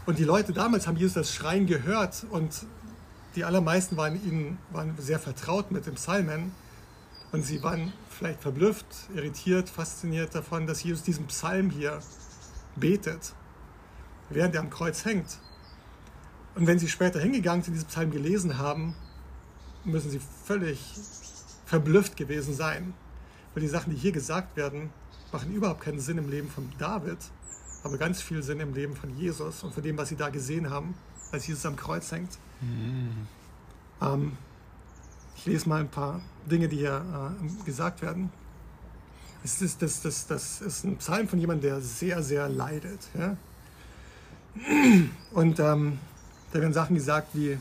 Und die Leute damals haben Jesus das Schreien gehört und die allermeisten waren ihnen waren sehr vertraut mit dem Psalmen und sie waren vielleicht verblüfft, irritiert, fasziniert davon, dass Jesus diesen Psalm hier betet, während er am Kreuz hängt. Und wenn sie später hingegangen sind, diesen Psalm gelesen haben, müssen sie völlig verblüfft gewesen sein. Weil die Sachen, die hier gesagt werden, machen überhaupt keinen Sinn im Leben von David, aber ganz viel Sinn im Leben von Jesus und von dem, was sie da gesehen haben, als Jesus am Kreuz hängt. Ähm, ich lese mal ein paar Dinge, die hier äh, gesagt werden. Es ist, das, das, das ist ein Psalm von jemandem, der sehr, sehr leidet. Ja? Und ähm, da werden Sachen gesagt wie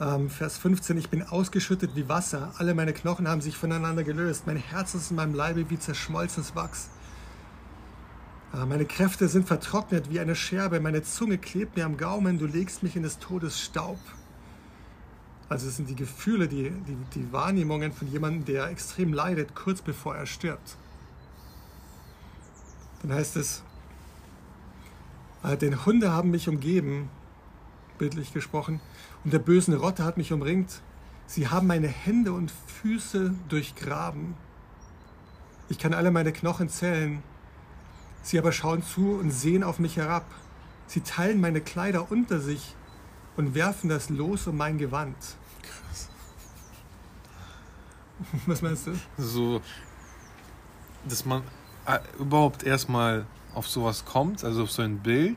ähm, Vers 15, ich bin ausgeschüttet wie Wasser, alle meine Knochen haben sich voneinander gelöst, mein Herz ist in meinem Leibe wie zerschmolzenes Wachs. Äh, meine Kräfte sind vertrocknet wie eine Scherbe, meine Zunge klebt mir am Gaumen, du legst mich in des Todes Staub. Also es sind die Gefühle, die, die, die Wahrnehmungen von jemandem, der extrem leidet, kurz bevor er stirbt. Dann heißt es, äh, denn Hunde haben mich umgeben, bildlich gesprochen, und der bösen Rotte hat mich umringt. Sie haben meine Hände und Füße durchgraben. Ich kann alle meine Knochen zählen. Sie aber schauen zu und sehen auf mich herab. Sie teilen meine Kleider unter sich und werfen das Los um mein Gewand. Was meinst du? So, dass man äh, überhaupt erstmal auf sowas kommt, also auf so ein Bild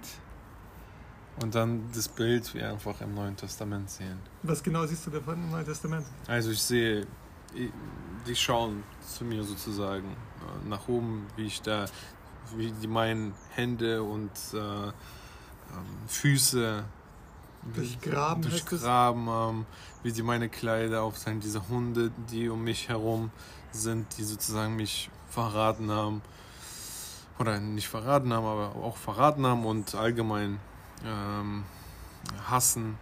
und dann das Bild wie einfach im Neuen Testament sehen. Was genau siehst du davon im Neuen Testament? Also ich sehe, die schauen zu mir sozusagen äh, nach oben, wie ich da, wie die meinen Hände und äh, ähm, Füße Durchgraben durchgraben haben, wie die meine Kleider aufteilen, diese Hunde, die um mich herum sind, die sozusagen mich verraten haben. Oder nicht verraten haben, aber auch verraten haben und allgemein ähm, hassen.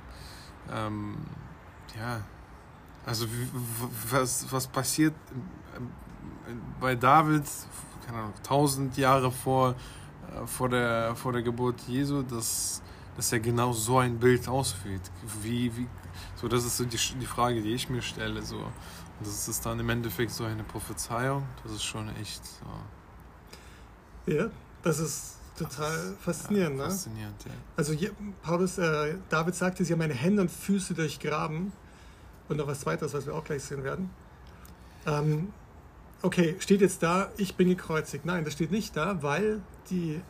Ähm, ja, Also was, was passiert bei David, keine Ahnung, tausend Jahre vor, äh, vor, der, vor der Geburt Jesu, dass, dass er genau so ein Bild ausführt. Wie, wie, so, das ist so die, die Frage, die ich mir stelle. So. Und das ist dann im Endeffekt so eine Prophezeiung. Das ist schon echt so. Ja, das ist total faszinierend. Ja, faszinierend, ne? ja. Also hier, Paulus, äh, David sagte, sie haben meine Hände und Füße durchgraben. Und noch was Zweites, was wir auch gleich sehen werden. Ähm, okay, steht jetzt da, ich bin gekreuzigt. Nein, das steht nicht da, weil die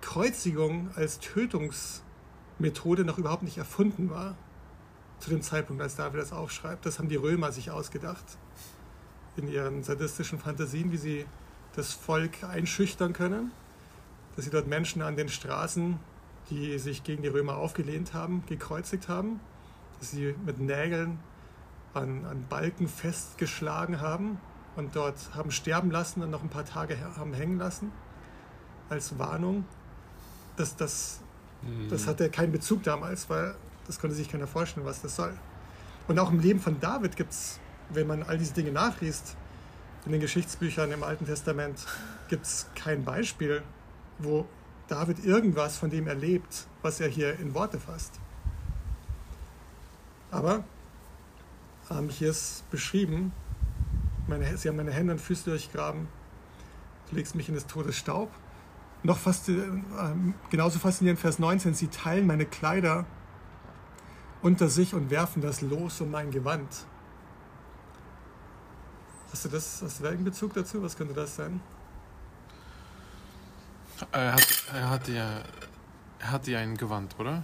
Kreuzigung als Tötungsmethode noch überhaupt nicht erfunden war. Zu dem Zeitpunkt, als David das aufschreibt. Das haben die Römer sich ausgedacht. In ihren sadistischen Fantasien, wie sie das Volk einschüchtern können. Dass sie dort Menschen an den Straßen, die sich gegen die Römer aufgelehnt haben, gekreuzigt haben. Dass sie mit Nägeln an, an Balken festgeschlagen haben und dort haben sterben lassen und noch ein paar Tage haben hängen lassen als Warnung. Das, das, mhm. das hatte keinen Bezug damals, weil das konnte sich keiner vorstellen, was das soll. Und auch im Leben von David gibt es, wenn man all diese Dinge nachliest, in den Geschichtsbüchern im Alten Testament gibt es kein Beispiel, wo David irgendwas von dem erlebt, was er hier in Worte fasst. Aber ähm, hier ist beschrieben, meine, sie haben meine Hände und Füße durchgraben, du legst mich in des Todes Staub. Noch fast, äh, genauso faszinierend, Vers 19, sie teilen meine Kleider unter sich und werfen das los um mein Gewand. Hast du, das, hast du da einen Bezug dazu? Was könnte das sein? Er, hat, er, hatte ja, er hatte ja ein Gewand, oder?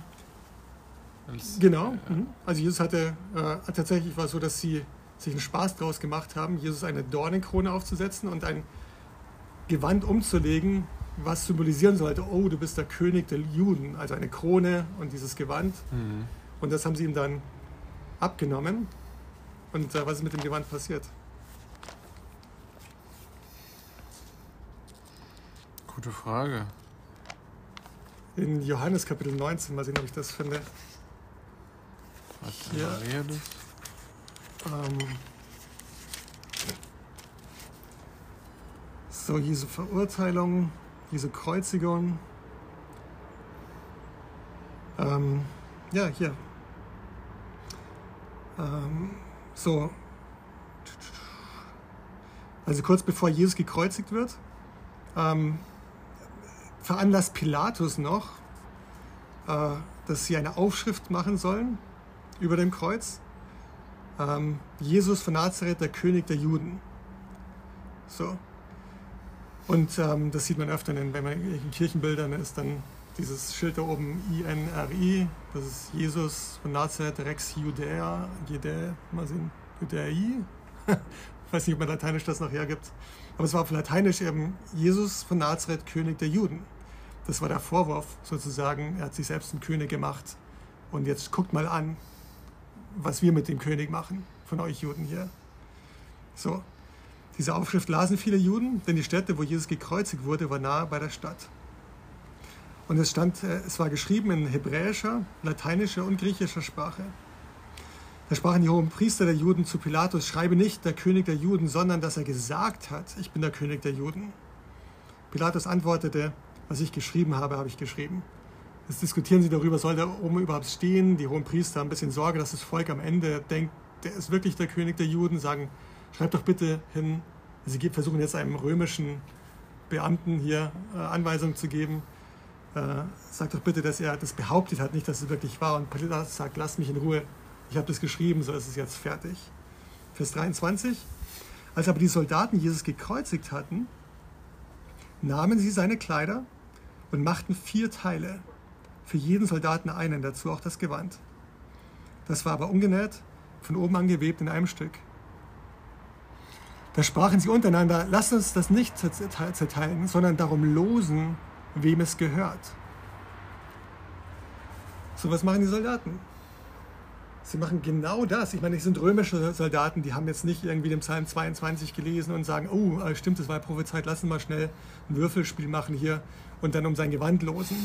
Als, genau. Äh. Also Jesus hatte äh, tatsächlich war es so, dass sie sich einen Spaß daraus gemacht haben, Jesus eine Dornenkrone aufzusetzen und ein Gewand umzulegen, was symbolisieren sollte, oh, du bist der König der Juden, also eine Krone und dieses Gewand. Mhm. Und das haben sie ihm dann abgenommen. Und äh, was ist mit dem Gewand passiert? Gute Frage. In Johannes Kapitel 19, mal sehen, ob ich das finde. Was ja. das? Ähm, so, Jesu Verurteilung, Jesu Kreuzigung. Ähm, ja, hier. Ähm, so. Also kurz bevor Jesus gekreuzigt wird, ähm, veranlasst Pilatus noch, äh, dass sie eine Aufschrift machen sollen über dem Kreuz. Ähm, Jesus von Nazareth, der König der Juden. So. Und ähm, das sieht man öfter, wenn man in Kirchenbildern ist, dann dieses Schild da oben INRI, das ist Jesus von Nazareth, Rex Judäa, Judäa, mal sehen, Judäi. ich weiß nicht, ob man lateinisch das noch hergibt. Aber es war auf lateinisch eben Jesus von Nazareth, König der Juden. Das war der Vorwurf sozusagen, er hat sich selbst einen König gemacht. Und jetzt guckt mal an, was wir mit dem König machen, von euch Juden hier. So, diese Aufschrift lasen viele Juden, denn die Stätte, wo Jesus gekreuzigt wurde, war nahe bei der Stadt. Und es stand, äh, es war geschrieben in hebräischer, lateinischer und griechischer Sprache. Da sprachen die hohen Priester der Juden zu Pilatus, schreibe nicht der König der Juden, sondern dass er gesagt hat, ich bin der König der Juden. Pilatus antwortete, was ich geschrieben habe, habe ich geschrieben. Jetzt diskutieren sie darüber, soll der oben überhaupt stehen. Die hohen Priester haben ein bisschen Sorge, dass das Volk am Ende denkt, der ist wirklich der König der Juden. Sagen, schreibt doch bitte hin. Sie versuchen jetzt einem römischen Beamten hier äh, Anweisungen zu geben. Äh, sagt doch bitte, dass er das behauptet hat, nicht, dass es wirklich war. Und Pilatus sagt, lasst mich in Ruhe. Ich habe das geschrieben, so ist es jetzt fertig. Vers 23. Als aber die Soldaten Jesus gekreuzigt hatten, nahmen sie seine Kleider und machten vier Teile für jeden Soldaten einen, dazu auch das Gewand. Das war aber ungenäht, von oben angewebt in einem Stück. Da sprachen sie untereinander, lasst uns das nicht zerteilen, sondern darum losen, wem es gehört. So was machen die Soldaten. Sie machen genau das. Ich meine, es sind römische Soldaten, die haben jetzt nicht irgendwie den Psalm 22 gelesen und sagen, oh, äh, stimmt, das war Prophezeit, lass uns mal schnell ein Würfelspiel machen hier und dann um sein Gewand losen.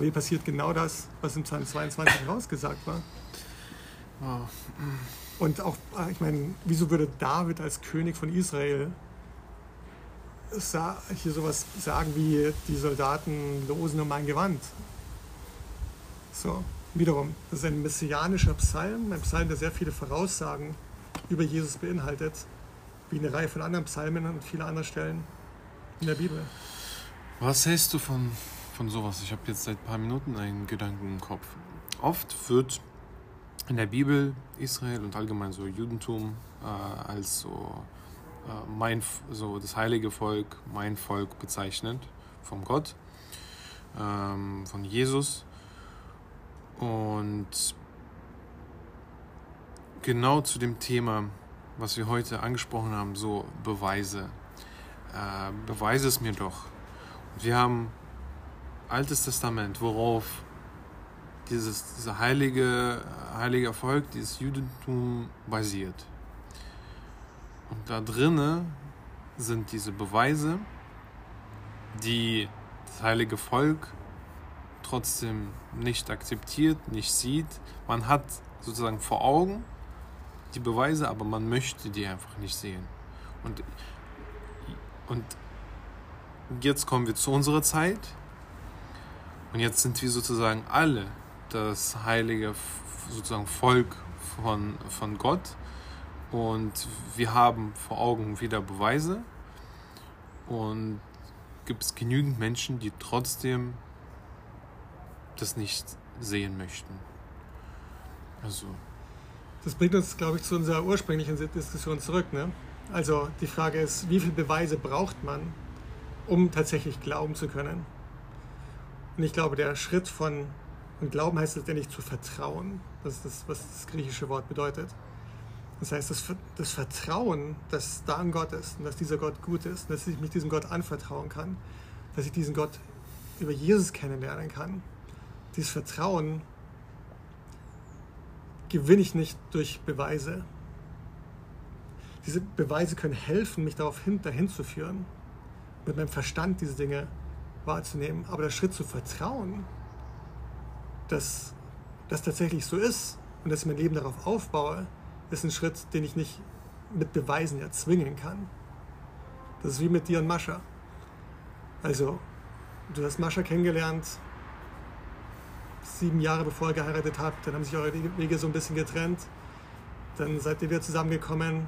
Aber hier passiert genau das, was im Psalm 22 rausgesagt war. Oh. Und auch, äh, ich meine, wieso würde David als König von Israel hier sowas sagen wie, die Soldaten losen um mein Gewand? So, wiederum, das ist ein messianischer Psalm, ein Psalm, der sehr viele Voraussagen über Jesus beinhaltet, wie eine Reihe von anderen Psalmen und viele andere Stellen in der Bibel. Was hältst du von, von sowas? Ich habe jetzt seit ein paar Minuten einen Gedanken im Kopf. Oft wird in der Bibel Israel und allgemein so Judentum äh, als so, äh, mein, so das heilige Volk, mein Volk bezeichnet vom Gott, ähm, von Jesus. Und genau zu dem Thema, was wir heute angesprochen haben, so Beweise. Äh, beweise es mir doch. Wir haben Altes Testament, worauf dieses, dieser heilige, heilige Volk, dieses Judentum basiert. Und da drinne sind diese Beweise, die das heilige Volk trotzdem nicht akzeptiert, nicht sieht. Man hat sozusagen vor Augen die Beweise, aber man möchte die einfach nicht sehen. Und, und jetzt kommen wir zu unserer Zeit. Und jetzt sind wir sozusagen alle das heilige sozusagen Volk von, von Gott. Und wir haben vor Augen wieder Beweise. Und gibt es genügend Menschen, die trotzdem das nicht sehen möchten. Also, Das bringt uns, glaube ich, zu unserer ursprünglichen Diskussion zurück. Ne? Also die Frage ist, wie viele Beweise braucht man, um tatsächlich glauben zu können? Und ich glaube, der Schritt von, und Glauben heißt letztendlich zu vertrauen. Das ist das, was das griechische Wort bedeutet. Das heißt, das, das Vertrauen, dass da ein Gott ist und dass dieser Gott gut ist, dass ich mich diesem Gott anvertrauen kann, dass ich diesen Gott über Jesus kennenlernen kann. Dieses Vertrauen gewinne ich nicht durch Beweise. Diese Beweise können helfen, mich darauf hin, dahin zu führen, mit meinem Verstand diese Dinge wahrzunehmen. Aber der Schritt zu vertrauen, dass das tatsächlich so ist und dass ich mein Leben darauf aufbaue, ist ein Schritt, den ich nicht mit Beweisen erzwingen kann. Das ist wie mit dir und Mascha. Also, du hast Mascha kennengelernt, sieben Jahre bevor ihr geheiratet habt, dann haben sich eure Wege so ein bisschen getrennt. Dann seid ihr wieder zusammengekommen.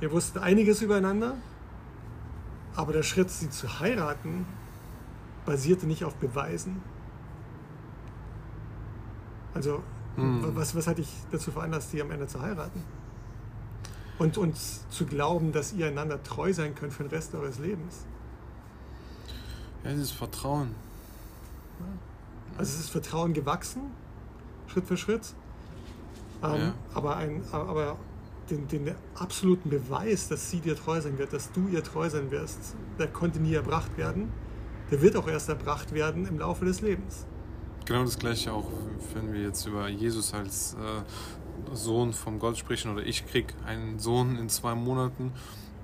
Ihr wusstet einiges übereinander, aber der Schritt, sie zu heiraten, basierte nicht auf Beweisen. Also, Hm. was, was hat dich dazu veranlasst, die am Ende zu heiraten? Und uns zu glauben, dass ihr einander treu sein könnt für den Rest eures Lebens. ja, dieses Vertrauen. Also es ist Vertrauen gewachsen, Schritt für Schritt. Ähm, Ja. Aber, ein, aber den, den absoluten Beweis, dass sie dir treu sein wird, dass du ihr treu sein wirst, der konnte nie erbracht werden. Der wird auch erst erbracht werden im Laufe des Lebens. Genau das gleiche auch, wenn wir jetzt über Jesus als äh, Sohn von Gott sprechen oder ich krieg einen Sohn in zwei Monaten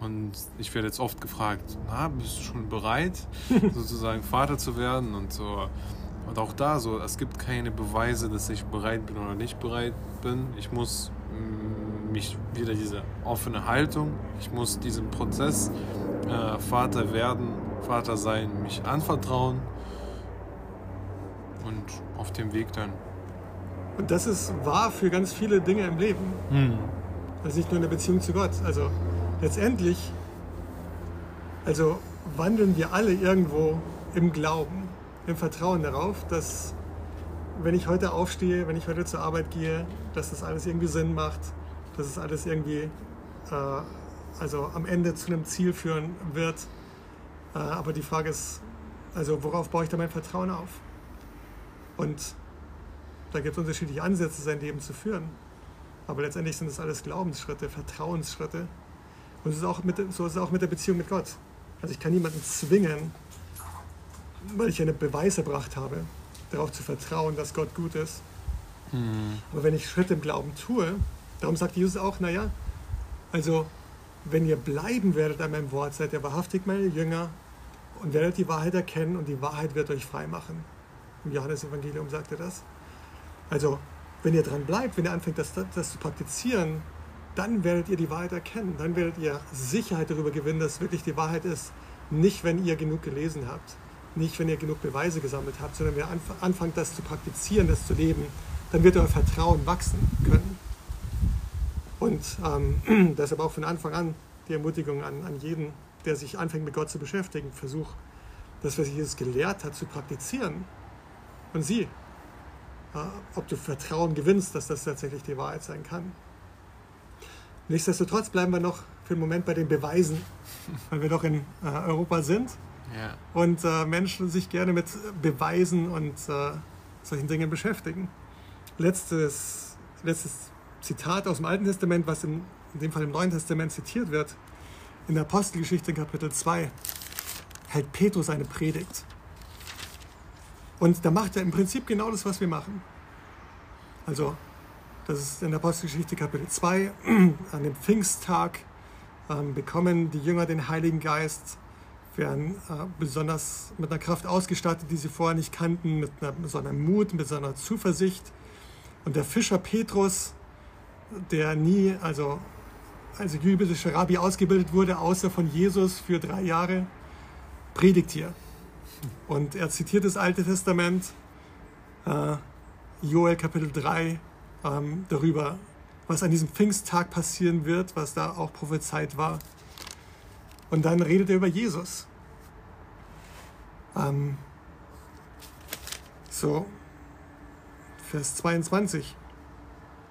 und ich werde jetzt oft gefragt, na, bist du schon bereit, sozusagen Vater zu werden und so. Und auch da so, es gibt keine Beweise, dass ich bereit bin oder nicht bereit bin. Ich muss mm, mich wieder diese offene Haltung, ich muss diesem Prozess äh, Vater werden, Vater sein, mich anvertrauen und auf dem Weg dann. Und das ist wahr für ganz viele Dinge im Leben. Also nicht nur in der Beziehung zu Gott. Also letztendlich, also wandeln wir alle irgendwo im Glauben, im Vertrauen darauf, dass wenn ich heute aufstehe, wenn ich heute zur Arbeit gehe, dass das alles irgendwie Sinn macht, dass es alles irgendwie äh, also am Ende zu einem Ziel führen wird. Äh, aber die Frage ist, also worauf baue ich da mein Vertrauen auf? Und da gibt es unterschiedliche Ansätze, sein Leben zu führen. Aber letztendlich sind es alles Glaubensschritte, Vertrauensschritte. Und es ist auch mit, so ist es auch mit der Beziehung mit Gott. Also ich kann niemanden zwingen, weil ich einen Beweis erbracht habe, darauf zu vertrauen, dass Gott gut ist. Aber wenn ich Schritte im Glauben tue, darum sagt Jesus auch, naja, also wenn ihr bleiben werdet an meinem Wort, seid ihr wahrhaftig meine Jünger und werdet die Wahrheit erkennen und die Wahrheit wird euch frei machen. Im Johannesevangelium sagt er das. Also wenn ihr dran bleibt, wenn ihr anfängt, das, das zu praktizieren, dann werdet ihr die Wahrheit erkennen. Dann werdet ihr Sicherheit darüber gewinnen, dass es wirklich die Wahrheit ist. Nicht, wenn ihr genug gelesen habt, nicht, wenn ihr genug Beweise gesammelt habt, sondern wenn ihr anfangt, das zu praktizieren, das zu leben, dann wird euer Vertrauen wachsen können. Und ähm, deshalb auch von Anfang an die Ermutigung an, an jeden, der sich anfängt mit Gott zu beschäftigen, versuch, das, was Jesus gelehrt hat, zu praktizieren. Und sieh, äh, ob du Vertrauen gewinnst, dass das tatsächlich die Wahrheit sein kann. Nichtsdestotrotz bleiben wir noch für den Moment bei den Beweisen, weil wir doch in äh, Europa sind ja. und äh, Menschen sich gerne mit Beweisen und solchen Dingen beschäftigen. Letztes, letztes Zitat aus dem Alten Testament, was in, in dem Fall im Neuen Testament zitiert wird, in der Apostelgeschichte Kapitel 2, hält Petrus eine Predigt. Und da macht er im Prinzip genau das, was wir machen. Also das ist in der Apostelgeschichte Kapitel 2. An dem Pfingsttag ähm, bekommen die Jünger den Heiligen Geist, werden äh, besonders mit einer Kraft ausgestattet, die sie vorher nicht kannten, mit einer, so einem Mut, mit so einer Zuversicht. Und der Fischer Petrus, der nie also als jüdischer Rabbi ausgebildet wurde, außer von Jesus für drei Jahre, predigt hier. Und er zitiert das Alte Testament, äh, Joel Kapitel 3, ähm, darüber, was an diesem Pfingsttag passieren wird, was da auch prophezeit war. Und dann redet er über Jesus. Ähm, so, Vers 22.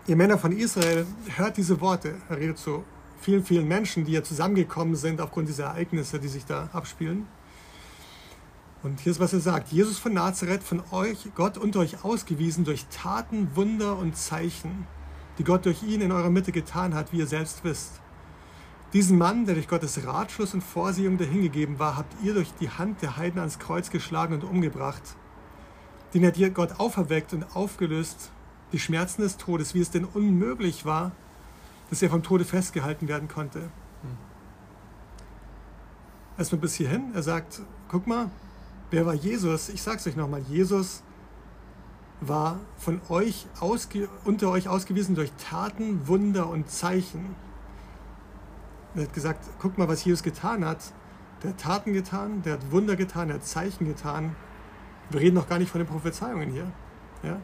Ihr Männer von Israel, hört diese Worte. Er redet zu vielen, vielen Menschen, die ja zusammengekommen sind aufgrund dieser Ereignisse, die sich da abspielen. Und hier ist, was er sagt. Jesus von Nazareth, von euch, Gott unter euch ausgewiesen durch Taten, Wunder und Zeichen, die Gott durch ihn in eurer Mitte getan hat, wie ihr selbst wisst. Diesen Mann, der durch Gottes Ratschluss und Vorsehung dahingegeben war, habt ihr durch die Hand der Heiden ans Kreuz geschlagen und umgebracht. Den hat ihr Gott auferweckt und aufgelöst, die Schmerzen des Todes, wie es denn unmöglich war, dass er vom Tode festgehalten werden konnte. Hm. Erstmal bis hierhin. Er sagt, guck mal, Wer war Jesus? Ich sage es euch nochmal. Jesus war von euch ausge, unter euch ausgewiesen durch Taten, Wunder und Zeichen. Er hat gesagt, guck mal, was Jesus getan hat. Der hat Taten getan, der hat Wunder getan, der hat Zeichen getan. Wir reden noch gar nicht von den Prophezeiungen hier. Ja?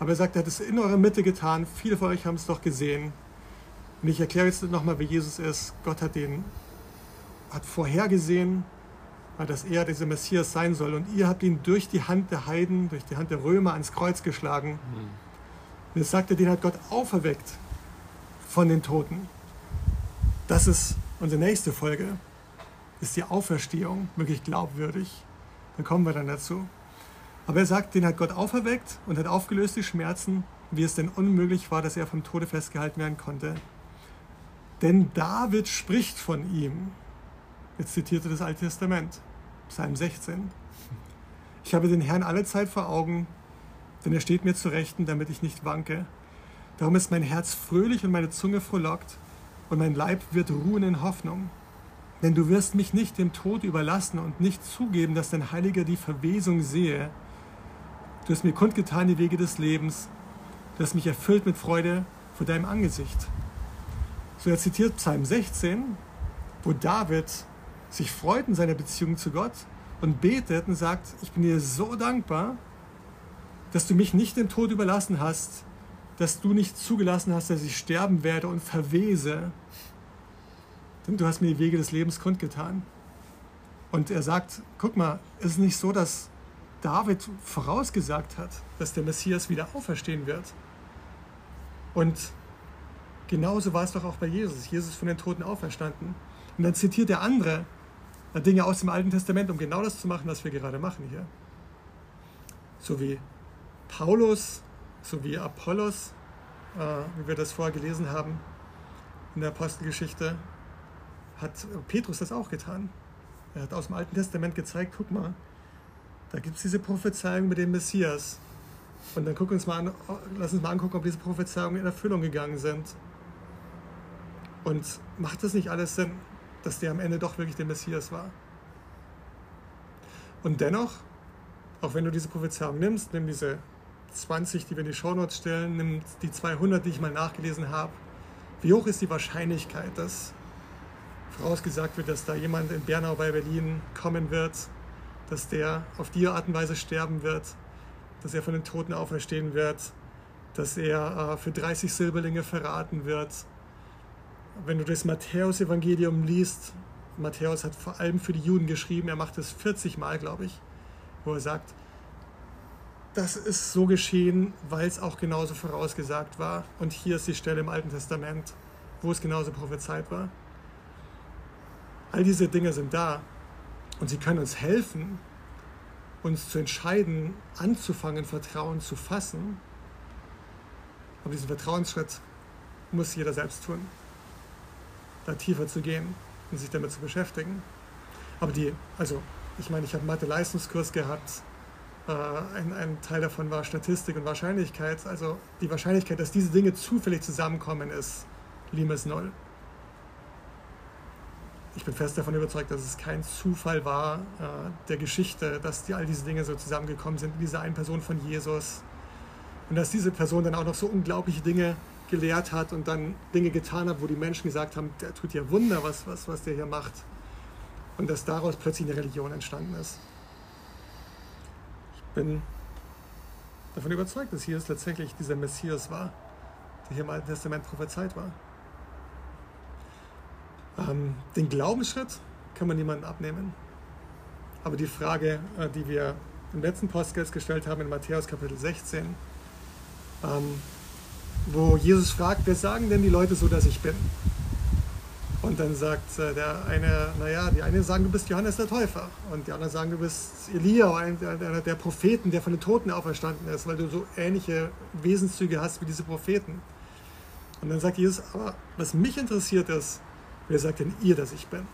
Aber er sagt, er hat es in eurer Mitte getan. Viele von euch haben es doch gesehen. Und ich erkläre jetzt nochmal, wer Jesus ist. Gott hat den hat vorhergesehen, dass er dieser Messias sein soll. Und ihr habt ihn durch die Hand der Heiden, durch die Hand der Römer ans Kreuz geschlagen. Mhm. Und jetzt sagt er, den hat Gott auferweckt von den Toten. Das ist unsere nächste Folge. Ist die Auferstehung wirklich glaubwürdig? Dann kommen wir dann dazu. Aber er sagt, den hat Gott auferweckt und hat aufgelöst die Schmerzen, wie es denn unmöglich war, dass er vom Tode festgehalten werden konnte. Denn David spricht von ihm. Jetzt zitierte das Alte Testament. Psalm 16. Ich habe den Herrn alle Zeit vor Augen, denn er steht mir zu Rechten, damit ich nicht wanke. Darum ist mein Herz fröhlich und meine Zunge frohlockt und mein Leib wird ruhen in Hoffnung. Denn du wirst mich nicht dem Tod überlassen und nicht zugeben, dass dein Heiliger die Verwesung sehe. Du hast mir kundgetan die Wege des Lebens. Du hast mich erfüllt mit Freude vor deinem Angesicht. So er zitiert Psalm 16, wo David sich freut in seiner Beziehung zu Gott und betet und sagt, ich bin dir so dankbar, dass du mich nicht den Tod überlassen hast, dass du nicht zugelassen hast, dass ich sterben werde und verwese, denn du hast mir die Wege des Lebens kundgetan. Und er sagt, guck mal, es ist nicht so, dass David vorausgesagt hat, dass der Messias wieder auferstehen wird. Und genauso war es doch auch bei Jesus. Jesus ist von den Toten auferstanden. Und dann zitiert der andere Dinge aus dem Alten Testament, um genau das zu machen, was wir gerade machen hier. So wie Paulus, so wie Apollos, äh, wie wir das vorher gelesen haben in der Apostelgeschichte, hat Petrus das auch getan. Er hat aus dem Alten Testament gezeigt, guck mal, da gibt es diese Prophezeiung mit dem Messias. Und dann guck uns mal an, lass uns mal angucken, ob diese Prophezeiungen in Erfüllung gegangen sind. Und macht das nicht alles Sinn? dass der am Ende doch wirklich der Messias war. Und dennoch, auch wenn du diese Prophezeiung nimmst, nimm diese 20, die wir in die Shownotes stellen, nimm die 200, die ich mal nachgelesen habe. Wie hoch ist die Wahrscheinlichkeit, dass vorausgesagt wird, dass da jemand in Bernau bei Berlin kommen wird, dass der auf die Art und Weise sterben wird, dass er von den Toten auferstehen wird, dass er äh, für 30 Silberlinge verraten wird. Wenn du das Matthäus-Evangelium liest, Matthäus hat vor allem für die Juden geschrieben, er macht es 40 Mal, glaube ich, wo er sagt, das ist so geschehen, weil es auch genauso vorausgesagt war. Und hier ist die Stelle im Alten Testament, wo es genauso prophezeit war. All diese Dinge sind da und sie können uns helfen, uns zu entscheiden, anzufangen, Vertrauen zu fassen. Aber diesen Vertrauensschritt muss jeder selbst tun, da tiefer zu gehen und sich damit zu beschäftigen. Aber die, also ich meine, ich habe Mathe-Leistungskurs gehabt. Äh, ein, ein Teil davon war Statistik und Wahrscheinlichkeit. Also die Wahrscheinlichkeit, dass diese Dinge zufällig zusammenkommen, ist Limes Null. Ich bin fest davon überzeugt, dass es kein Zufall war äh, der Geschichte, dass die, all diese Dinge so zusammengekommen sind, diese eine Person von Jesus. Und dass diese Person dann auch noch so unglaubliche Dinge gelehrt hat und dann Dinge getan hat, wo die Menschen gesagt haben, der tut ja Wunder, was, was, was der hier macht. Und dass daraus plötzlich eine Religion entstanden ist. Ich bin davon überzeugt, dass Jesus tatsächlich dieser Messias war, der hier im Alten Testament prophezeit war. Ähm, den Glaubensschritt kann man niemandem abnehmen. Aber die Frage, äh, die wir im letzten Podcast gestellt haben in Matthäus Kapitel 16, ähm, wo Jesus fragt, wer sagen denn die Leute so, dass ich bin? Und dann sagt äh, der eine, naja, die einen sagen, du bist Johannes der Täufer. Und die anderen sagen, du bist Elia, einer der Propheten, der von den Toten auferstanden ist, weil du so ähnliche Wesenszüge hast wie diese Propheten. Und dann sagt Jesus, aber was mich interessiert ist, wer sagt denn ihr, dass ich bin?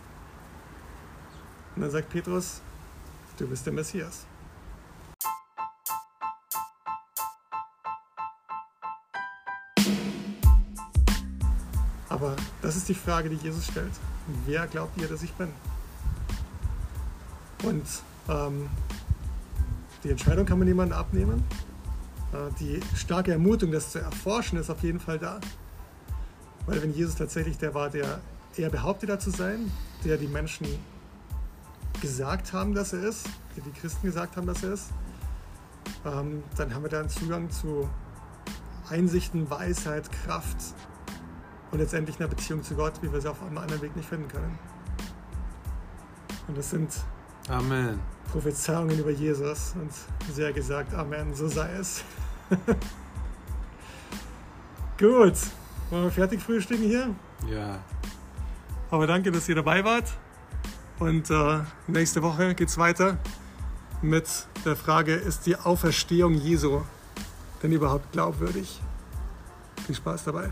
Und dann sagt Petrus, du bist der Messias. Aber das ist die Frage, die Jesus stellt. Wer glaubt ihr, dass ich bin? Und ähm, die Entscheidung kann man niemandem abnehmen. Äh, die starke Ermutung, das zu erforschen, ist auf jeden Fall da. Weil wenn Jesus tatsächlich der war, der er behauptet da zu sein, der die Menschen gesagt haben, dass er ist, der die Christen gesagt haben, dass er ist, ähm, dann haben wir da einen Zugang zu Einsichten, Weisheit, Kraft, und letztendlich eine Beziehung zu Gott, wie wir sie auf einem anderen Weg nicht finden können. Und das sind Amen. Prophezeiungen über Jesus und sehr gesagt, Amen, so sei es. Gut, wollen wir fertig frühstücken hier? Ja. Aber danke, dass ihr dabei wart. Und äh, nächste Woche geht es weiter mit der Frage, ist die Auferstehung Jesu denn überhaupt glaubwürdig? Viel Spaß dabei.